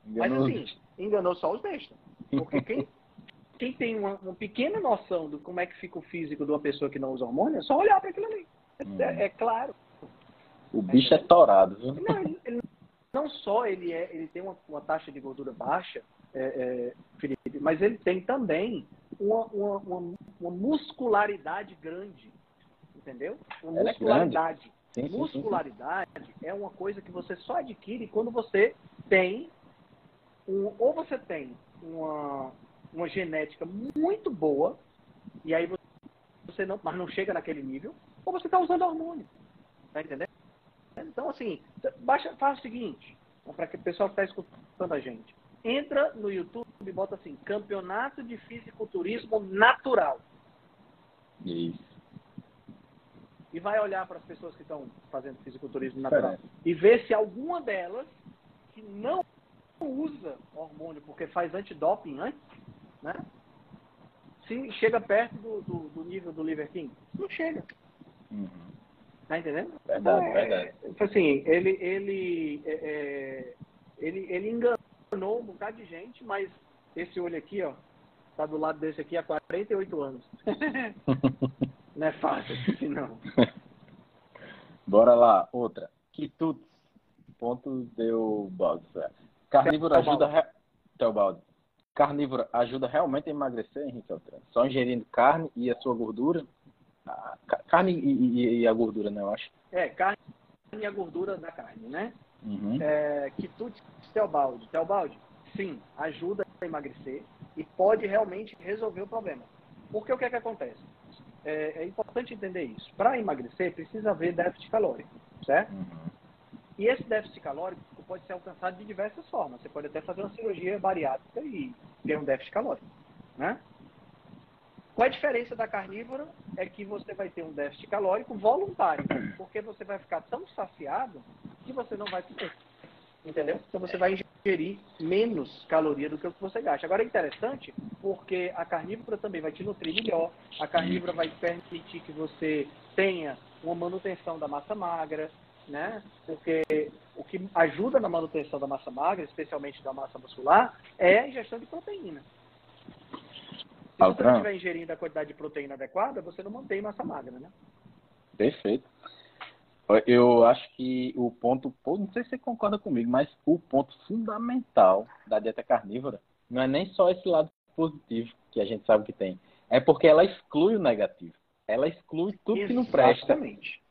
bestos. Mas assim, enganou só os bestas. Porque quem, quem tem uma, uma, pequena noção de como é que fica o físico de uma pessoa que não usa hormônio, é só olhar para aquilo ali. Hum. É, é, claro. O bicho é, é torado, viu? Não, ele, ele, não só ele, é, ele tem uma, uma taxa de gordura baixa, é, é, Felipe, mas ele tem também uma, uma, uma, uma muscularidade grande. Entendeu? Uma Ela é muscularidade. Sim, sim, muscularidade sim, é uma coisa que você só adquire quando você tem um, ou você tem uma, uma genética muito boa, e aí você não, mas não chega naquele nível, ou você está usando hormônio. Tá entendendo? Então, assim, baixa, faz o seguinte, para que o pessoal que está escutando a gente. Entra no YouTube e bota assim, Campeonato de Fisiculturismo Natural. Isso. E vai olhar para as pessoas que estão fazendo fisiculturismo natural. É. E ver se alguma delas que não usa hormônio porque faz antidoping antes, né? Se chega perto do, do, do nível do Liver King, não chega. Uhum. Tá entendendo? Verdade, é, verdade. Assim, ele, ele, é, é, ele, ele enganou um bocado de gente, mas esse olho aqui, ó, tá do lado desse aqui há 48 anos. não é fácil assim, não. Bora lá, outra. Quitutes. Ponto deu balde. Carnívoro ajuda. Teobaldo. Carnívoro ajuda realmente a emagrecer, Henrique Altran? Só ingerindo carne e a sua gordura? Ah, carne e, e, e, a gordura, né, eu acho. É, carne e a gordura da carne, né? Uhum. É, quitute Teobaldi. Teobaldi, sim, ajuda a emagrecer e pode realmente resolver o problema. Porque o que é que acontece? É, é importante entender isso. Para emagrecer, precisa haver déficit calórico, certo? Uhum. E esse déficit calórico pode ser alcançado de diversas formas. Você pode até fazer uma cirurgia bariátrica e ter um déficit calórico, né? Qual a diferença da carnívora? É que você vai ter um déficit calórico voluntário, porque você vai ficar tão saciado que você não vai comer. Entendeu? Então você vai ingerir menos caloria do que o que você gasta. Agora é interessante porque a carnívora também vai te nutrir melhor, a carnívora vai permitir que você tenha uma manutenção da massa magra, né? Porque o que ajuda na manutenção da massa magra, especialmente da massa muscular, é a ingestão de proteína. Se você não estiver ingerindo a quantidade de proteína adequada, você não mantém massa magra, né? Perfeito. Eu acho que o ponto, não sei se você concorda comigo, mas o ponto fundamental da dieta carnívora não é nem só esse lado positivo que a gente sabe que tem, é porque ela exclui o negativo. Ela exclui tudo Exatamente. que não presta.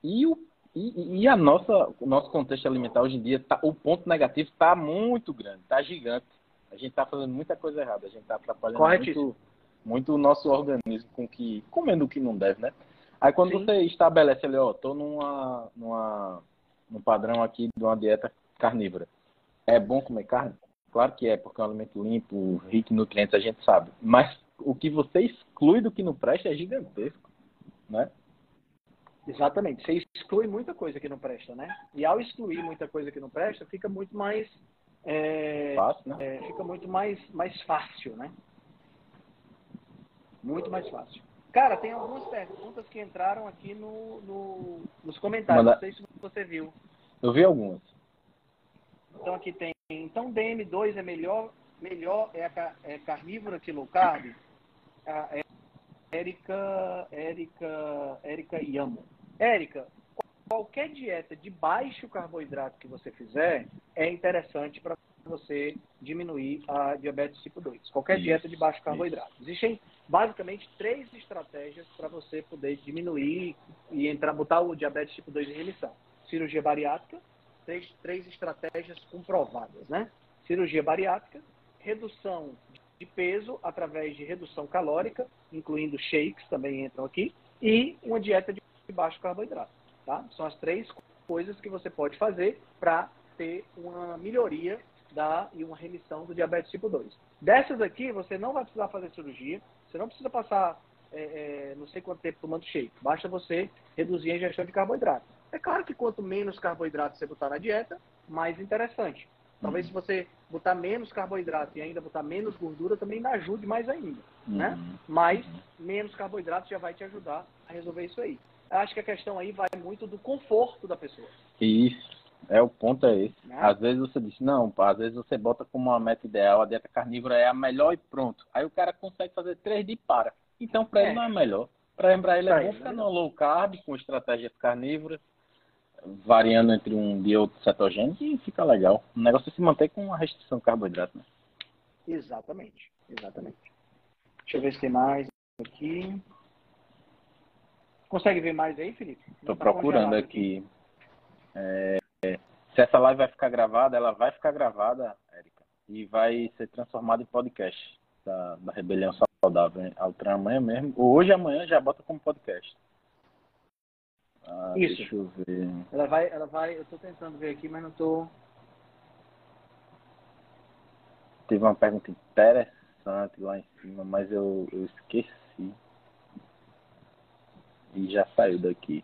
E o e, e, a nossa, o nosso contexto alimentar hoje em dia, tá, o ponto negativo está muito grande, está gigante. A gente está fazendo muita coisa errada, a gente está atrapalhando muito, muito o nosso organismo com que, comendo o que não deve, né? Aí quando Sim. você estabelece ali, ó, tô numa, numa, num padrão aqui de uma dieta carnívora. É bom comer carne? Claro que é, porque é um alimento limpo, rico em nutrientes, a gente sabe. Mas o que você exclui do que não presta é gigantesco, né? Exatamente. Você exclui muita coisa que não presta, né? E ao excluir muita coisa que não presta, fica muito mais é, fácil, né? É, fica muito mais mais fácil, né? Muito mais fácil. Cara, tem algumas perguntas que entraram aqui no, no nos comentários. Manda... Não sei se você viu. Eu vi algumas. Então aqui tem. Então DM2 é melhor, melhor é, a, é carnívora que low carb? é, Érica, Érica, Érica Yamo. Érica, qualquer dieta de baixo carboidrato que você fizer é interessante para você diminuir a diabetes tipo 2. Qualquer isso, dieta de baixo carboidrato. Isso. Existem basicamente três estratégias para você poder diminuir e entrar, botar o diabetes tipo 2 em remissão. Cirurgia bariátrica, três, três estratégias comprovadas, né? Cirurgia bariátrica, redução de peso através de redução calórica, incluindo shakes também entram aqui, e uma dieta de baixo carboidrato. Tá? São as três coisas que você pode fazer para ter uma melhoria da, e uma remissão do diabetes tipo 2. Dessas aqui, você não vai precisar fazer cirurgia, você não precisa passar é, é, não sei quanto tempo tomando shake. Basta você reduzir a ingestão de carboidrato. É claro que quanto menos carboidrato você botar na dieta, mais interessante. Talvez se você botar menos carboidrato e ainda botar menos gordura, também ajude mais ainda, né? Uhum. Mas menos carboidrato já vai te ajudar a resolver isso aí. Eu acho que a questão aí vai muito do conforto da pessoa. Isso. É o ponto é esse. Né? Às vezes você diz, não, às vezes você bota como uma meta ideal, a dieta carnívora é a melhor e pronto. Aí o cara consegue fazer três dias e para. Então para é. ele não é melhor. Para ele é bom ficar no low carb, com estratégias carnívoras, variando entre um dia e outro cetogênico e fica legal. O negócio é se manter com uma restrição de carboidrato, né? Exatamente, exatamente. Deixa eu ver se tem mais aqui. Consegue ver mais aí, Felipe? Estou tá procurando aqui. aqui. É, se essa live vai ficar gravada, ela vai ficar gravada, Érica, e vai ser transformada em podcast da, da Rebelião Saudável. Altran amanhã mesmo, ou hoje amanhã já bota como podcast. Ah, Isso. Deixa eu ver. Ela vai, ela vai, eu estou tentando ver aqui, mas não estou. Teve uma pergunta interessante lá em cima, mas eu, eu esqueci. E já saiu daqui.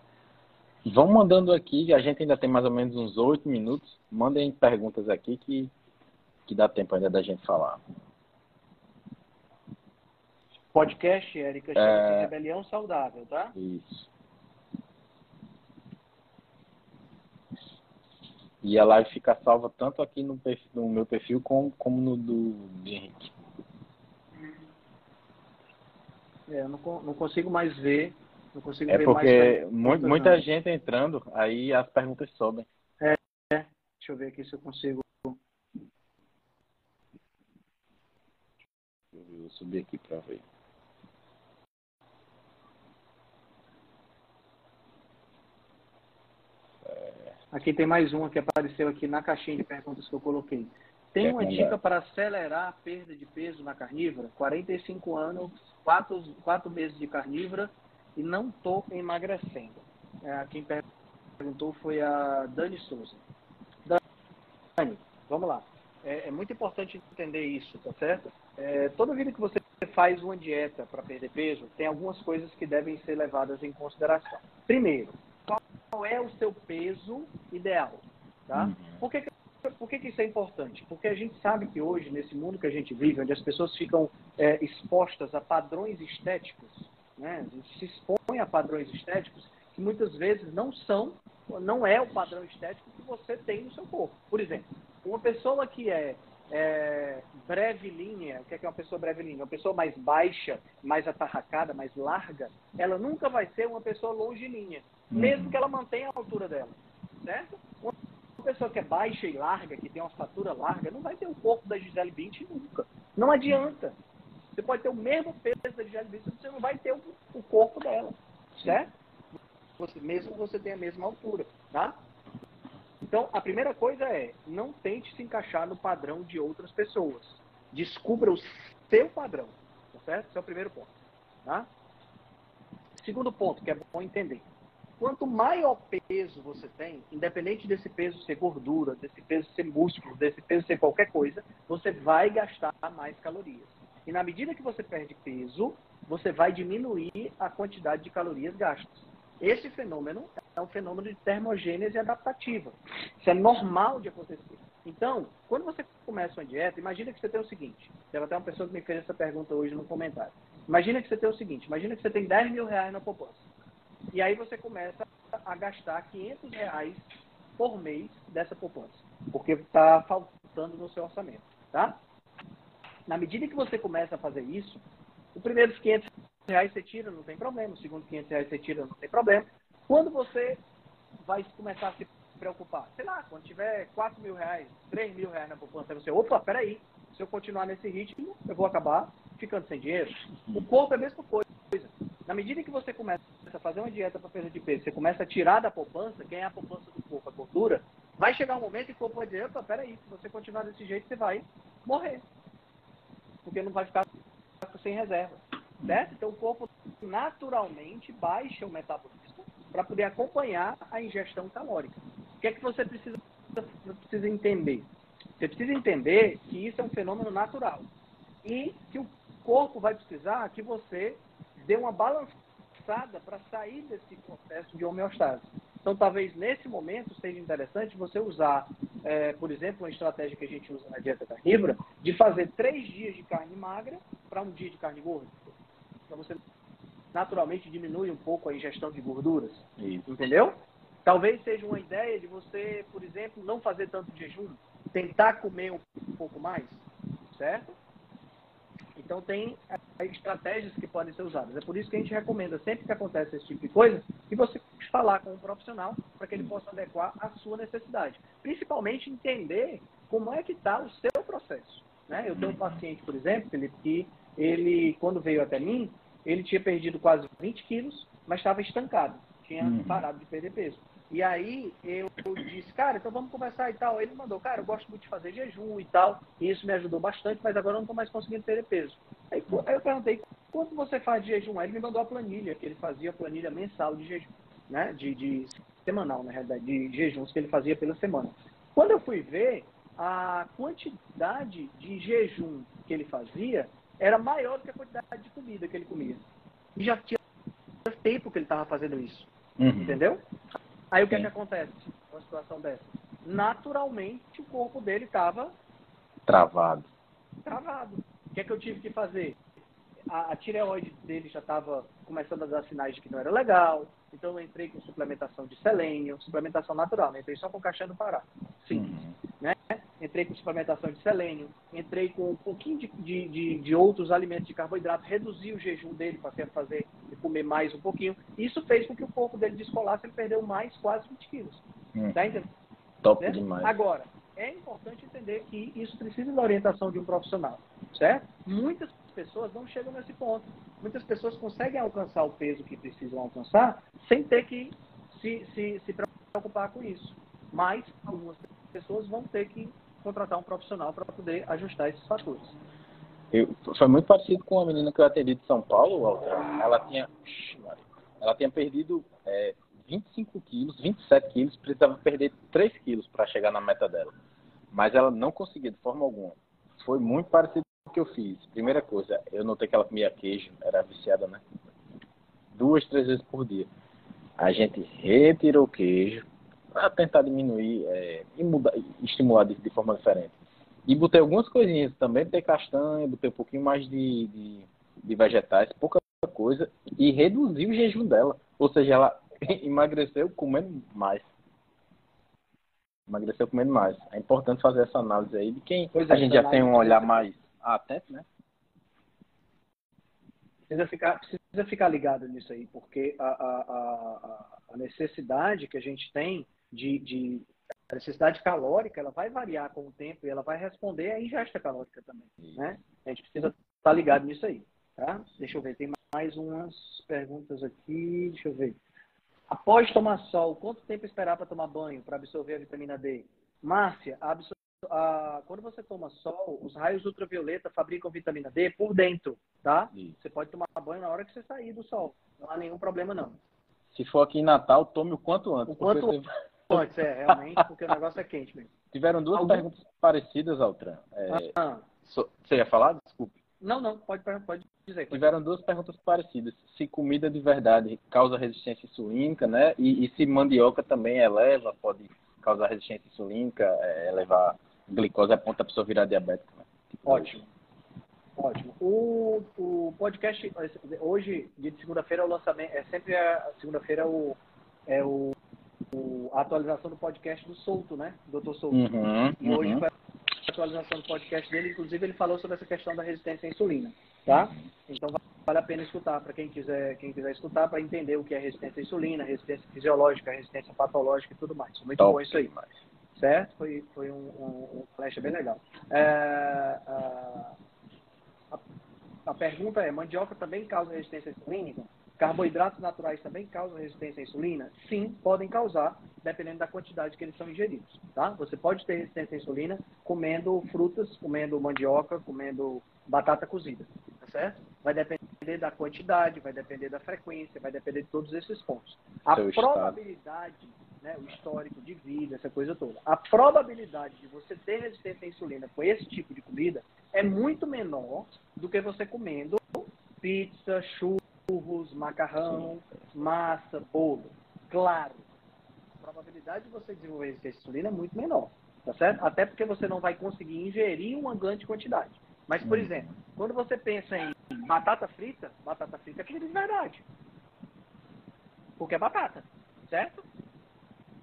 Vão mandando aqui, a gente ainda tem mais ou menos uns oito minutos. Mandem perguntas aqui que, que dá tempo ainda da gente falar. Podcast, Érica, é... Rebelião Saudável, tá? Isso. E a live fica salva tanto aqui no, perfil, no meu perfil como, como no do, do Henrique. É, eu não, não consigo mais ver. Não consigo é ver porque mais muita gente entrando, aí as perguntas sobem. É, é, deixa eu ver aqui se eu consigo. Eu subir aqui para ver. Aqui tem mais uma que apareceu aqui na caixinha de perguntas que eu coloquei. Tem uma dica para acelerar a perda de peso na carnívora? 45 anos, 4, 4 meses de carnívora e não estou emagrecendo. É, quem perguntou foi a Dani Souza. Dani, vamos lá. É, é muito importante entender isso, tá certo? É, toda vida que você faz uma dieta para perder peso, tem algumas coisas que devem ser levadas em consideração. Primeiro, qual é o seu peso ideal, tá? Uhum. Por, que, por que, que, isso é importante? Porque a gente sabe que hoje, nesse mundo que a gente vive, onde as pessoas ficam é, expostas a padrões estéticos, né? se expõem a padrões estéticos que muitas vezes não são, não é o padrão estético que você tem no seu corpo. Por exemplo, uma pessoa que é é, breve linha, o que é, que é uma pessoa breve linha? Uma pessoa mais baixa, mais atarracada, mais larga, ela nunca vai ser uma pessoa longilínea, uhum. mesmo que ela mantenha a altura dela, certo? Uma pessoa que é baixa e larga, que tem uma estatura larga, não vai ter o corpo da Gisele Bündchen nunca. Não adianta. Você pode ter o mesmo peso da Gisele Bündchen, você não vai ter o, o corpo dela, certo? Você, mesmo você tenha a mesma altura, tá? Então, a primeira coisa é, não tente se encaixar no padrão de outras pessoas. Descubra o seu padrão, tá certo? Esse é o primeiro ponto, tá? Segundo ponto, que é bom entender. Quanto maior peso você tem, independente desse peso ser gordura, desse peso ser músculo, desse peso ser qualquer coisa, você vai gastar mais calorias. E na medida que você perde peso, você vai diminuir a quantidade de calorias gastas. Esse fenômeno é um fenômeno de termogênese adaptativa. Isso é normal de acontecer. Então, quando você começa uma dieta, imagina que você tem o seguinte. Teve até uma pessoa que me fez essa pergunta hoje no comentário. Imagina que você tem o seguinte, imagina que você tem 10 mil reais na poupança. E aí você começa a gastar 500 reais por mês dessa poupança. Porque está faltando no seu orçamento. Tá? Na medida que você começa a fazer isso, os primeiros 500 reais você tira, não tem problema. O segundo 500 reais você tira, não tem problema. Quando você vai começar a se preocupar? Sei lá, quando tiver 4 mil reais, 3 mil reais na poupança, você, opa, peraí, se eu continuar nesse ritmo, eu vou acabar ficando sem dinheiro. O corpo é a mesma coisa. Na medida que você começa a fazer uma dieta para perda de peso, você começa a tirar da poupança, quem é a poupança do corpo, a gordura, vai chegar um momento que o corpo vai dizer, opa, peraí, se você continuar desse jeito, você vai morrer. Porque não vai ficar sem reserva certo? Então o corpo naturalmente baixa o metabolismo para poder acompanhar a ingestão calórica. O que é que você precisa, precisa entender? Você precisa entender que isso é um fenômeno natural e que o corpo vai precisar que você dê uma balançada para sair desse processo de homeostase. Então, talvez nesse momento seja interessante você usar, é, por exemplo, uma estratégia que a gente usa na dieta carnívora, de fazer três dias de carne magra para um dia de carne gorda. Então, você naturalmente diminui um pouco a ingestão de gorduras. Isso. Entendeu? Talvez seja uma ideia de você, por exemplo, não fazer tanto jejum, tentar comer um pouco mais, certo? Então tem estratégias que podem ser usadas. É por isso que a gente recomenda, sempre que acontece esse tipo de coisa, que você falar com um profissional para que ele possa adequar a sua necessidade. Principalmente entender como é que está o seu processo. Né? Eu tenho um paciente, por exemplo, Felipe, que ele, quando veio até mim, ele tinha perdido quase 20 quilos, mas estava estancado, tinha uhum. parado de perder peso. E aí eu disse, cara, então vamos conversar e tal. Ele mandou, cara, eu gosto muito de fazer jejum e tal. E isso me ajudou bastante, mas agora eu não estou mais conseguindo perder peso. Aí, aí, eu perguntei, quanto você faz de jejum? Aí ele me mandou a planilha, que ele fazia a planilha mensal de jejum, né? De, de semanal, na realidade, de jejuns que ele fazia pela semana. Quando eu fui ver, a quantidade de jejum que ele fazia era maior do que a quantidade de comida que ele comia. E já tinha tempo que ele estava fazendo isso. Uhum. Entendeu? Aí o que, é que acontece numa situação dessa? Naturalmente o corpo dele estava travado. Travado. O que é que eu tive que fazer? A, a tireoide dele já estava começando a dar sinais de que não era legal. Então eu entrei com suplementação de selênio, suplementação natural, né? entrei só com caixinha do Pará. Sim. Uhum. Né? Entrei com suplementação de selênio, entrei com um pouquinho de, de, de, de outros alimentos de carboidrato, reduzi o jejum dele para fazer e comer mais um pouquinho. Isso fez com que o corpo dele descolasse, ele perdeu mais quase 20 quilos. Hum. Tá entendendo? Top né? demais. Agora, é importante entender que isso precisa da orientação de um profissional, certo? Muitas pessoas não chegam nesse ponto. Muitas pessoas conseguem alcançar o peso que precisam alcançar sem ter que se, se, se preocupar com isso. Mas algumas pessoas vão ter que contratar um profissional para poder ajustar esses fatores. Eu, foi muito parecido com a menina que eu atendi de São Paulo, Walter. Ela tinha, ela tinha perdido é, 25 quilos, 27 quilos, precisava perder 3 quilos para chegar na meta dela. Mas ela não conseguia de forma alguma. Foi muito parecido que eu fiz. Primeira coisa, eu notei que ela comia queijo, era viciada, né? Duas, três vezes por dia. A gente retirou o queijo, para tentar diminuir é, e mudar, estimular de, de, forma diferente. E botei algumas coisinhas também, botei castanha, botei um pouquinho mais de, de, de vegetais, pouca coisa, e reduzi o jejum dela. Ou seja, ela emagreceu comendo mais. Emagreceu comendo mais. É importante fazer essa análise aí de quem pois a é, gente já tem um olhar mais atento, né? Precisa ficar, precisa ficar ligado nisso aí, porque a, a, a, a necessidade que a gente tem de, de a necessidade calórica, ela vai variar com o tempo e ela vai responder à ingesta calórica também, né? A gente precisa estar ligado nisso aí, tá? Deixa eu ver, tem mais umas perguntas aqui, deixa eu ver. Após tomar sol, quanto tempo esperar para tomar banho para absorver a vitamina D? Márcia, a a, quando você toma sol, os raios ultravioleta fabricam vitamina D por dentro, tá? Isso. Você pode tomar banho na hora que você sair do sol. Não há nenhum problema, não. Se for aqui em Natal, tome o quanto antes. O quanto você... antes, é, realmente, porque o negócio é quente mesmo. Tiveram duas Algum... perguntas parecidas, Altran. É... Ah. Você ia falar? Desculpe. Não, não, pode, pode dizer. Tiveram duas perguntas parecidas. Se comida de verdade causa resistência insulínica, né? E, e se mandioca também eleva, pode causar resistência insulínica, é, elevar glicose a ponto da pessoa virar diabética. Né? Tipo Ótimo. Ótimo. O, o podcast, hoje, de segunda-feira, é o lançamento, é sempre a segunda-feira o, é o, o, a atualização do podcast do Souto, né? Doutor Souto. Uhum, e hoje uhum. foi a atualização do podcast dele, inclusive ele falou sobre essa questão da resistência à insulina, tá? Uhum. Então vale a pena escutar para quem quiser, quem quiser escutar para entender o que é resistência à insulina, resistência fisiológica, resistência patológica e tudo mais. Muito Top. bom isso aí. Certo? Foi, foi um, um, um flash bem legal. É, a, a pergunta é: mandioca também causa resistência insulínica? Carboidratos naturais também causam resistência à insulina? Sim, podem causar, dependendo da quantidade que eles são ingeridos. Tá? Você pode ter resistência à insulina comendo frutas, comendo mandioca, comendo batata cozida. Tá certo? Vai depender da quantidade, vai depender da frequência, vai depender de todos esses pontos. A Seu probabilidade, né, o histórico de vida, essa coisa toda, a probabilidade de você ter resistência à insulina com esse tipo de comida é muito menor do que você comendo pizza, churros, macarrão, massa, bolo. Claro, probabilidade de você desenvolver resistência à insulina é muito menor, tá certo? Até porque você não vai conseguir ingerir uma grande quantidade. Mas, por uhum. exemplo, quando você pensa em batata frita, batata frita é comida de verdade. Porque é batata, certo?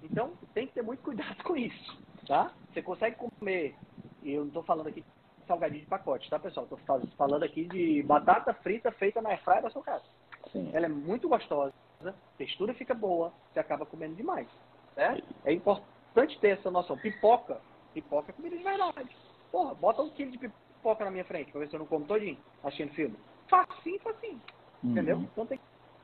Então, tem que ter muito cuidado com isso, tá? Você consegue comer, e eu não estou falando aqui de salgadinho de pacote, tá, pessoal? Estou falando aqui de batata frita feita na airfryer da sua casa. Sim. Ela é muito gostosa, textura fica boa, você acaba comendo demais, né? É importante ter essa noção. Pipoca, pipoca é comida de verdade. Porra, bota um quilo de pipoca na minha frente pra ver se eu não como todinho, assistindo filme. Facinho, facinho. Uhum. Entendeu? Então tem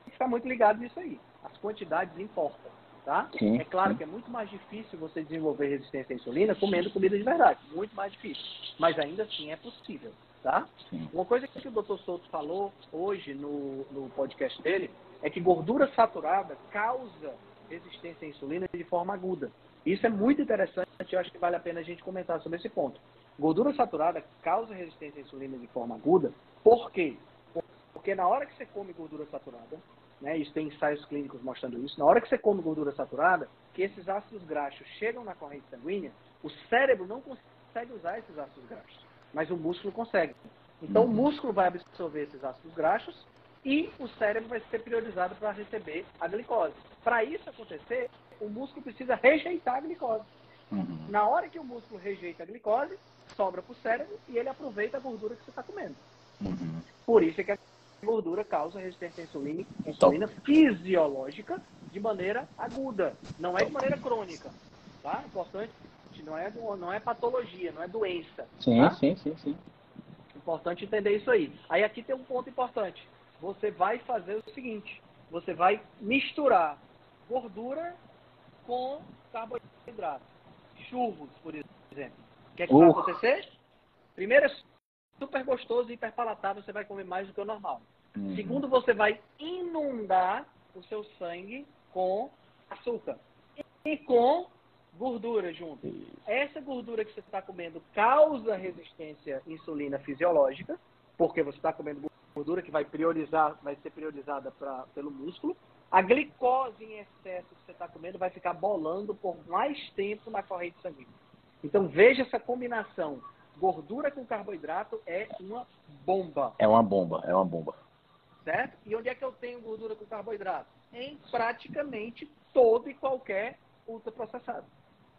que ficar muito ligado nisso aí. As quantidades importam. Tá? Sim, é claro sim. que é muito mais difícil você desenvolver resistência à insulina comendo comida de verdade. Muito mais difícil. Mas ainda assim é possível. Tá? Uma coisa que o Dr. Souto falou hoje no, no podcast dele é que gordura saturada causa resistência à insulina de forma aguda. Isso é muito interessante, eu acho que vale a pena a gente comentar sobre esse ponto. Gordura saturada causa resistência à insulina de forma aguda, por quê? Porque na hora que você come gordura saturada, né, isso tem ensaios clínicos mostrando isso, na hora que você come gordura saturada, que esses ácidos graxos chegam na corrente sanguínea, o cérebro não consegue usar esses ácidos graxos, mas o músculo consegue. Então o uhum. músculo vai absorver esses ácidos graxos e o cérebro vai ser priorizado para receber a glicose. Para isso acontecer, o músculo precisa rejeitar a glicose. Uhum. Na hora que o músculo rejeita a glicose, sobra para o cérebro e ele aproveita a gordura que você está comendo. Uhum. Por isso é que a gordura causa resistência à insulina, insulina fisiológica de maneira aguda, não é de maneira crônica. Tá? Importante, não é, não é patologia, não é doença. Sim, tá? sim, sim, sim. Importante entender isso aí. Aí aqui tem um ponto importante. Você vai fazer o seguinte: você vai misturar gordura com carboidrato. Churros, por exemplo. O que, é que uh. vai acontecer? Primeiro, é super gostoso e hiperpalatável, você vai comer mais do que o normal. Uhum. Segundo, você vai inundar o seu sangue com açúcar e com gordura junto. Essa gordura que você está comendo causa resistência à insulina fisiológica, porque você está comendo gordura que vai priorizar, vai ser priorizada pra, pelo músculo. A glicose em excesso que você está comendo vai ficar bolando por mais tempo na corrente sanguínea. Então veja essa combinação. Gordura com carboidrato é uma bomba. É uma bomba, é uma bomba. Certo? E onde é que eu tenho gordura com carboidrato? Em praticamente todo e qualquer ultraprocessado.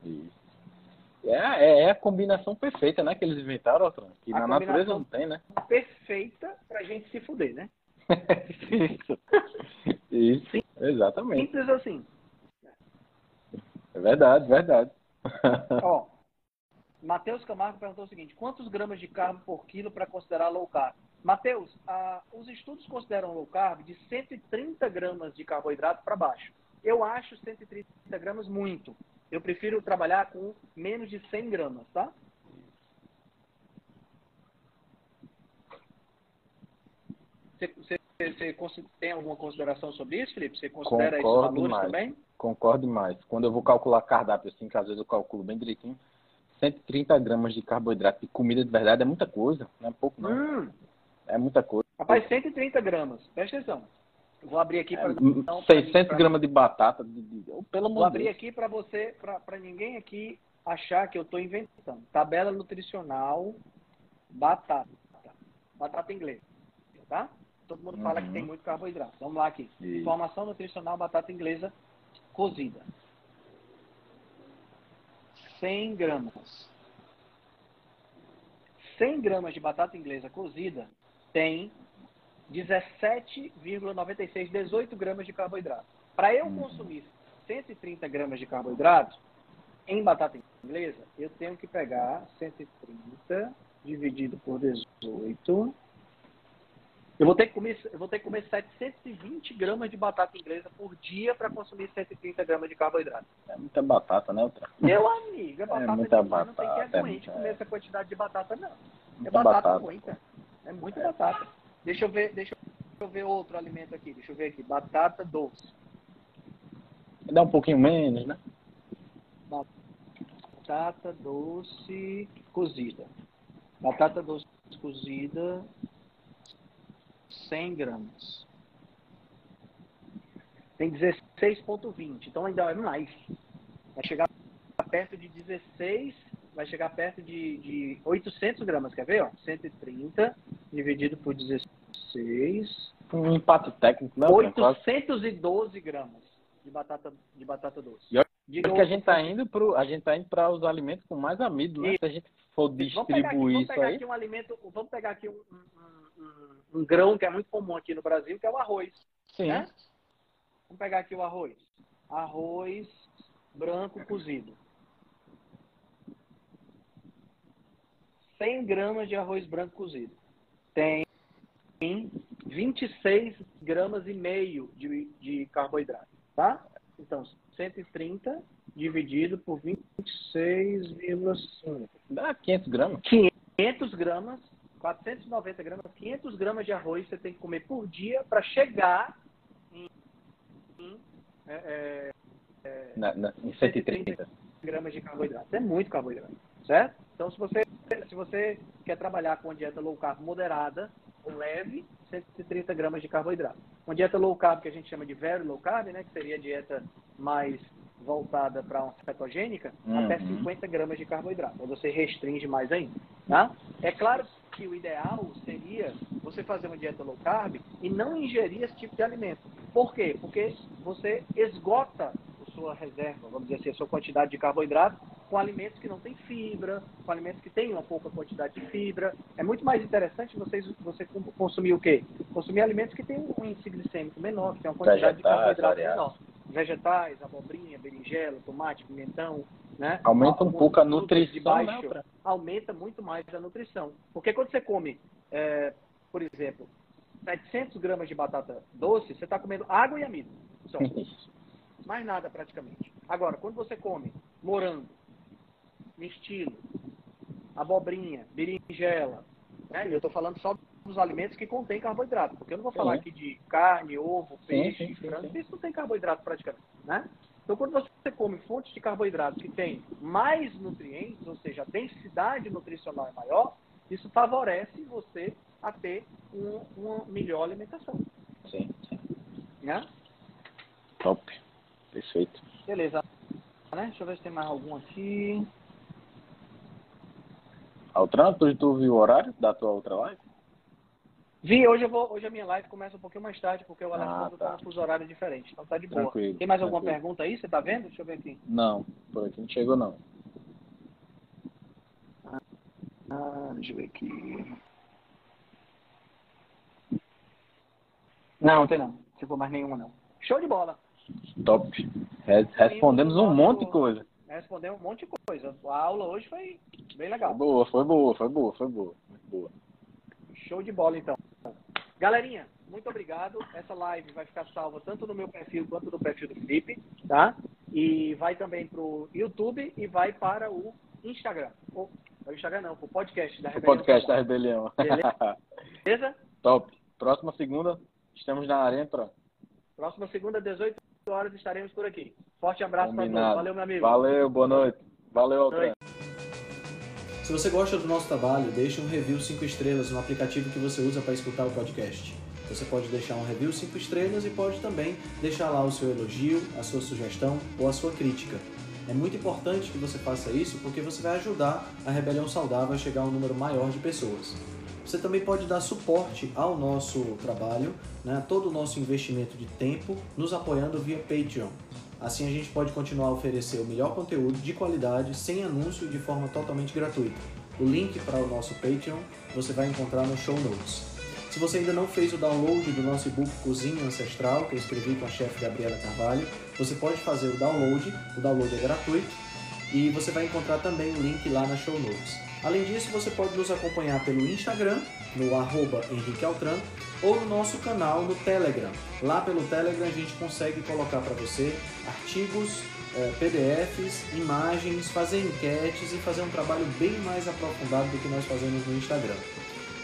Isso. É, é, é, a combinação perfeita, né? Que eles inventaram, Altran. Que a na natureza não tem, né? Perfeita pra gente se fuder, né? Isso. Isso. Sim. Exatamente. Simples assim. É verdade, verdade. Ó, Matheus Camargo perguntou o seguinte: quantos gramas de carbo por quilo para considerar low carb? Matheus, os estudos consideram low carb de 130 gramas de carboidrato para baixo. Eu acho 130 gramas muito. Eu prefiro trabalhar com menos de 100 gramas, tá? Você, você, você tem alguma consideração sobre isso, Felipe? Você considera Concordo esses valores mais. também? Concordo mais. Quando eu vou calcular cardápio, assim, que às vezes eu calculo bem direitinho, 130 gramas de carboidrato de comida de verdade é muita coisa, não é pouco não. Hum. É muita coisa. Rapaz, 130 gramas, presta atenção. Vou abrir aqui para. É, 600 pra... gramas de batata, de, de, de, pelo amor Vou abrir Deus. aqui para você, para ninguém aqui achar que eu estou inventando. Tabela nutricional, batata. Batata inglesa, tá? Todo mundo uhum. fala que tem uhum. muito carboidrato. Vamos lá aqui. Isso. Informação nutricional, batata inglesa cozida. 100 gramas. 100 gramas de batata inglesa cozida tem 17,96, 18 gramas de carboidrato. Para eu consumir 130 gramas de carboidrato em batata inglesa, eu tenho que pegar 130 dividido por 18 eu vou ter que comer, eu vou ter que comer 720 gramas de batata inglesa por dia para consumir 130 gramas de carboidrato. É muita batata, né, Outra? Meu amigo, é batata é muita batata, não tem que aguente é, comer essa quantidade de batata, não. É batata, batata. muita. É muita batata. Deixa eu ver, deixa eu ver outro alimento aqui. Deixa eu ver aqui. Batata doce. Dá um pouquinho menos, né? Batata doce cozida. Batata doce cozida 100 gramas. Tem 16,20, então ainda é mais. vai chegar perto de 16, vai chegar perto de, de 800 gramas, quer ver? Ó? 130 dividido por 16. Um empate técnico, não? 812 gramas de batata, de batata doce. E olha que a gente está indo para a gente tá indo para os alimentos com mais amido, né? Se a gente for distribuir vamos pegar aqui, isso aí. um alimento, vamos pegar aqui um, um, um, um, grão que é muito comum aqui no Brasil, que é o arroz. Sim. Né? Vamos pegar aqui o arroz. Arroz branco cozido. 100 gramas de arroz branco cozido. Tem 26 gramas e meio de, de carboidrato, tá? Então, 130 dividido por 26,5. Dá 500 gramas? 500 gramas, 490 gramas, 500 gramas de arroz você tem que comer por dia para chegar em, em, é, é, na, na, em 130 gramas de carboidrato. É muito carboidrato, certo? Então, se você, se você quer trabalhar com uma dieta low carb moderada ou leve, 130 gramas de carboidrato. Uma dieta low carb que a gente chama de very low carb, né, que seria a dieta mais voltada para uma cetogênica, uhum. até 50 gramas de carboidrato. Aí você restringe mais ainda. Tá? É claro que o ideal seria você fazer uma dieta low carb e não ingerir esse tipo de alimento. Por quê? Porque você esgota a sua reserva, vamos dizer assim, a sua quantidade de carboidrato com alimentos que não têm fibra, com alimentos que têm uma pouca quantidade de fibra. É muito mais interessante você, você consumir o quê? Consumir alimentos que têm um índice glicêmico menor, que tem uma quantidade de carboidrato menor vegetais, abobrinha, berinjela, tomate, pimentão, né? Aumenta um pouco a nutrição, de baixo, né? aumenta muito mais a nutrição. Porque quando você come, é, por exemplo, 700 gramas de batata doce, você está comendo água e amido. Só. Mais nada praticamente. Agora, quando você come morango, mistilo, abobrinha, berinjela, né? eu estou falando só dos alimentos que contêm carboidrato. Porque eu não vou falar aqui de carne, ovo, peixe, sim, sim, frango, isso não tem carboidrato praticamente, né? Então, quando você come fontes de carboidrato que têm mais nutrientes, ou seja, a densidade nutricional é maior, isso favorece você a ter um, uma melhor alimentação. Sim, sim. Né? Top. Perfeito. Beleza. Né? Deixa eu ver se tem mais algum aqui. Altran, tu, tu viu o horário da tua outra live? Vi, hoje, eu vou, hoje a minha live começa um pouquinho mais tarde, porque o Alex ah, tá. tá fuso horário diferente. Então tá de boa. Tranquilo, Tem mais tranquilo. alguma pergunta aí? Você tá vendo? Deixa eu ver aqui. Não, por aqui não chegou não. Ah, deixa eu ver aqui. Não, não tem não. Se for mais nenhuma, não. Show de bola. Top. Respondemos um monte de coisa. Respondemos um monte de coisa. A aula hoje foi bem legal. Foi boa, foi boa, foi boa, foi boa. Boa. Show de bola, então. Galerinha, muito obrigado. Essa live vai ficar salva tanto no meu perfil quanto no perfil do Felipe, tá? E vai também para o YouTube e vai para o Instagram. O, o Instagram não, o podcast da Rebelião. O podcast da Rebelião. Beleza? Top. Próxima segunda, estamos na arena. Próxima segunda, 18 horas, estaremos por aqui. Forte abraço para todos. Valeu, meu amigo. Valeu, boa noite. Valeu, Altran. Se você gosta do nosso trabalho, deixe um review 5 estrelas no aplicativo que você usa para escutar o podcast. Você pode deixar um review 5 estrelas e pode também deixar lá o seu elogio, a sua sugestão ou a sua crítica. É muito importante que você faça isso porque você vai ajudar a Rebelião Saudável a chegar a um número maior de pessoas. Você também pode dar suporte ao nosso trabalho, né, todo o nosso investimento de tempo, nos apoiando via Patreon. Assim a gente pode continuar a oferecer o melhor conteúdo de qualidade, sem anúncio e de forma totalmente gratuita. O link para o nosso Patreon você vai encontrar no show notes. Se você ainda não fez o download do nosso e-book Cozinha Ancestral, que eu escrevi com a chefe Gabriela Carvalho, você pode fazer o download, o download é gratuito, e você vai encontrar também o link lá na show notes. Além disso, você pode nos acompanhar pelo Instagram, no arroba Henrique Altran, ou no nosso canal no Telegram. Lá pelo Telegram a gente consegue colocar para você artigos, eh, PDFs, imagens, fazer enquetes e fazer um trabalho bem mais aprofundado do que nós fazemos no Instagram.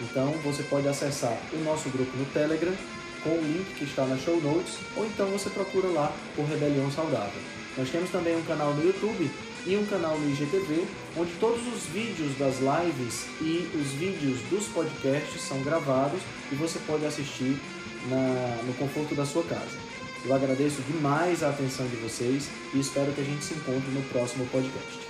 Então você pode acessar o nosso grupo no Telegram com o link que está na show notes, ou então você procura lá por Rebelião Saudável. Nós temos também um canal no YouTube e um canal no IGTV, onde todos os vídeos das lives e os vídeos dos podcasts são gravados e você pode assistir na, no conforto da sua casa. Eu agradeço demais a atenção de vocês e espero que a gente se encontre no próximo podcast.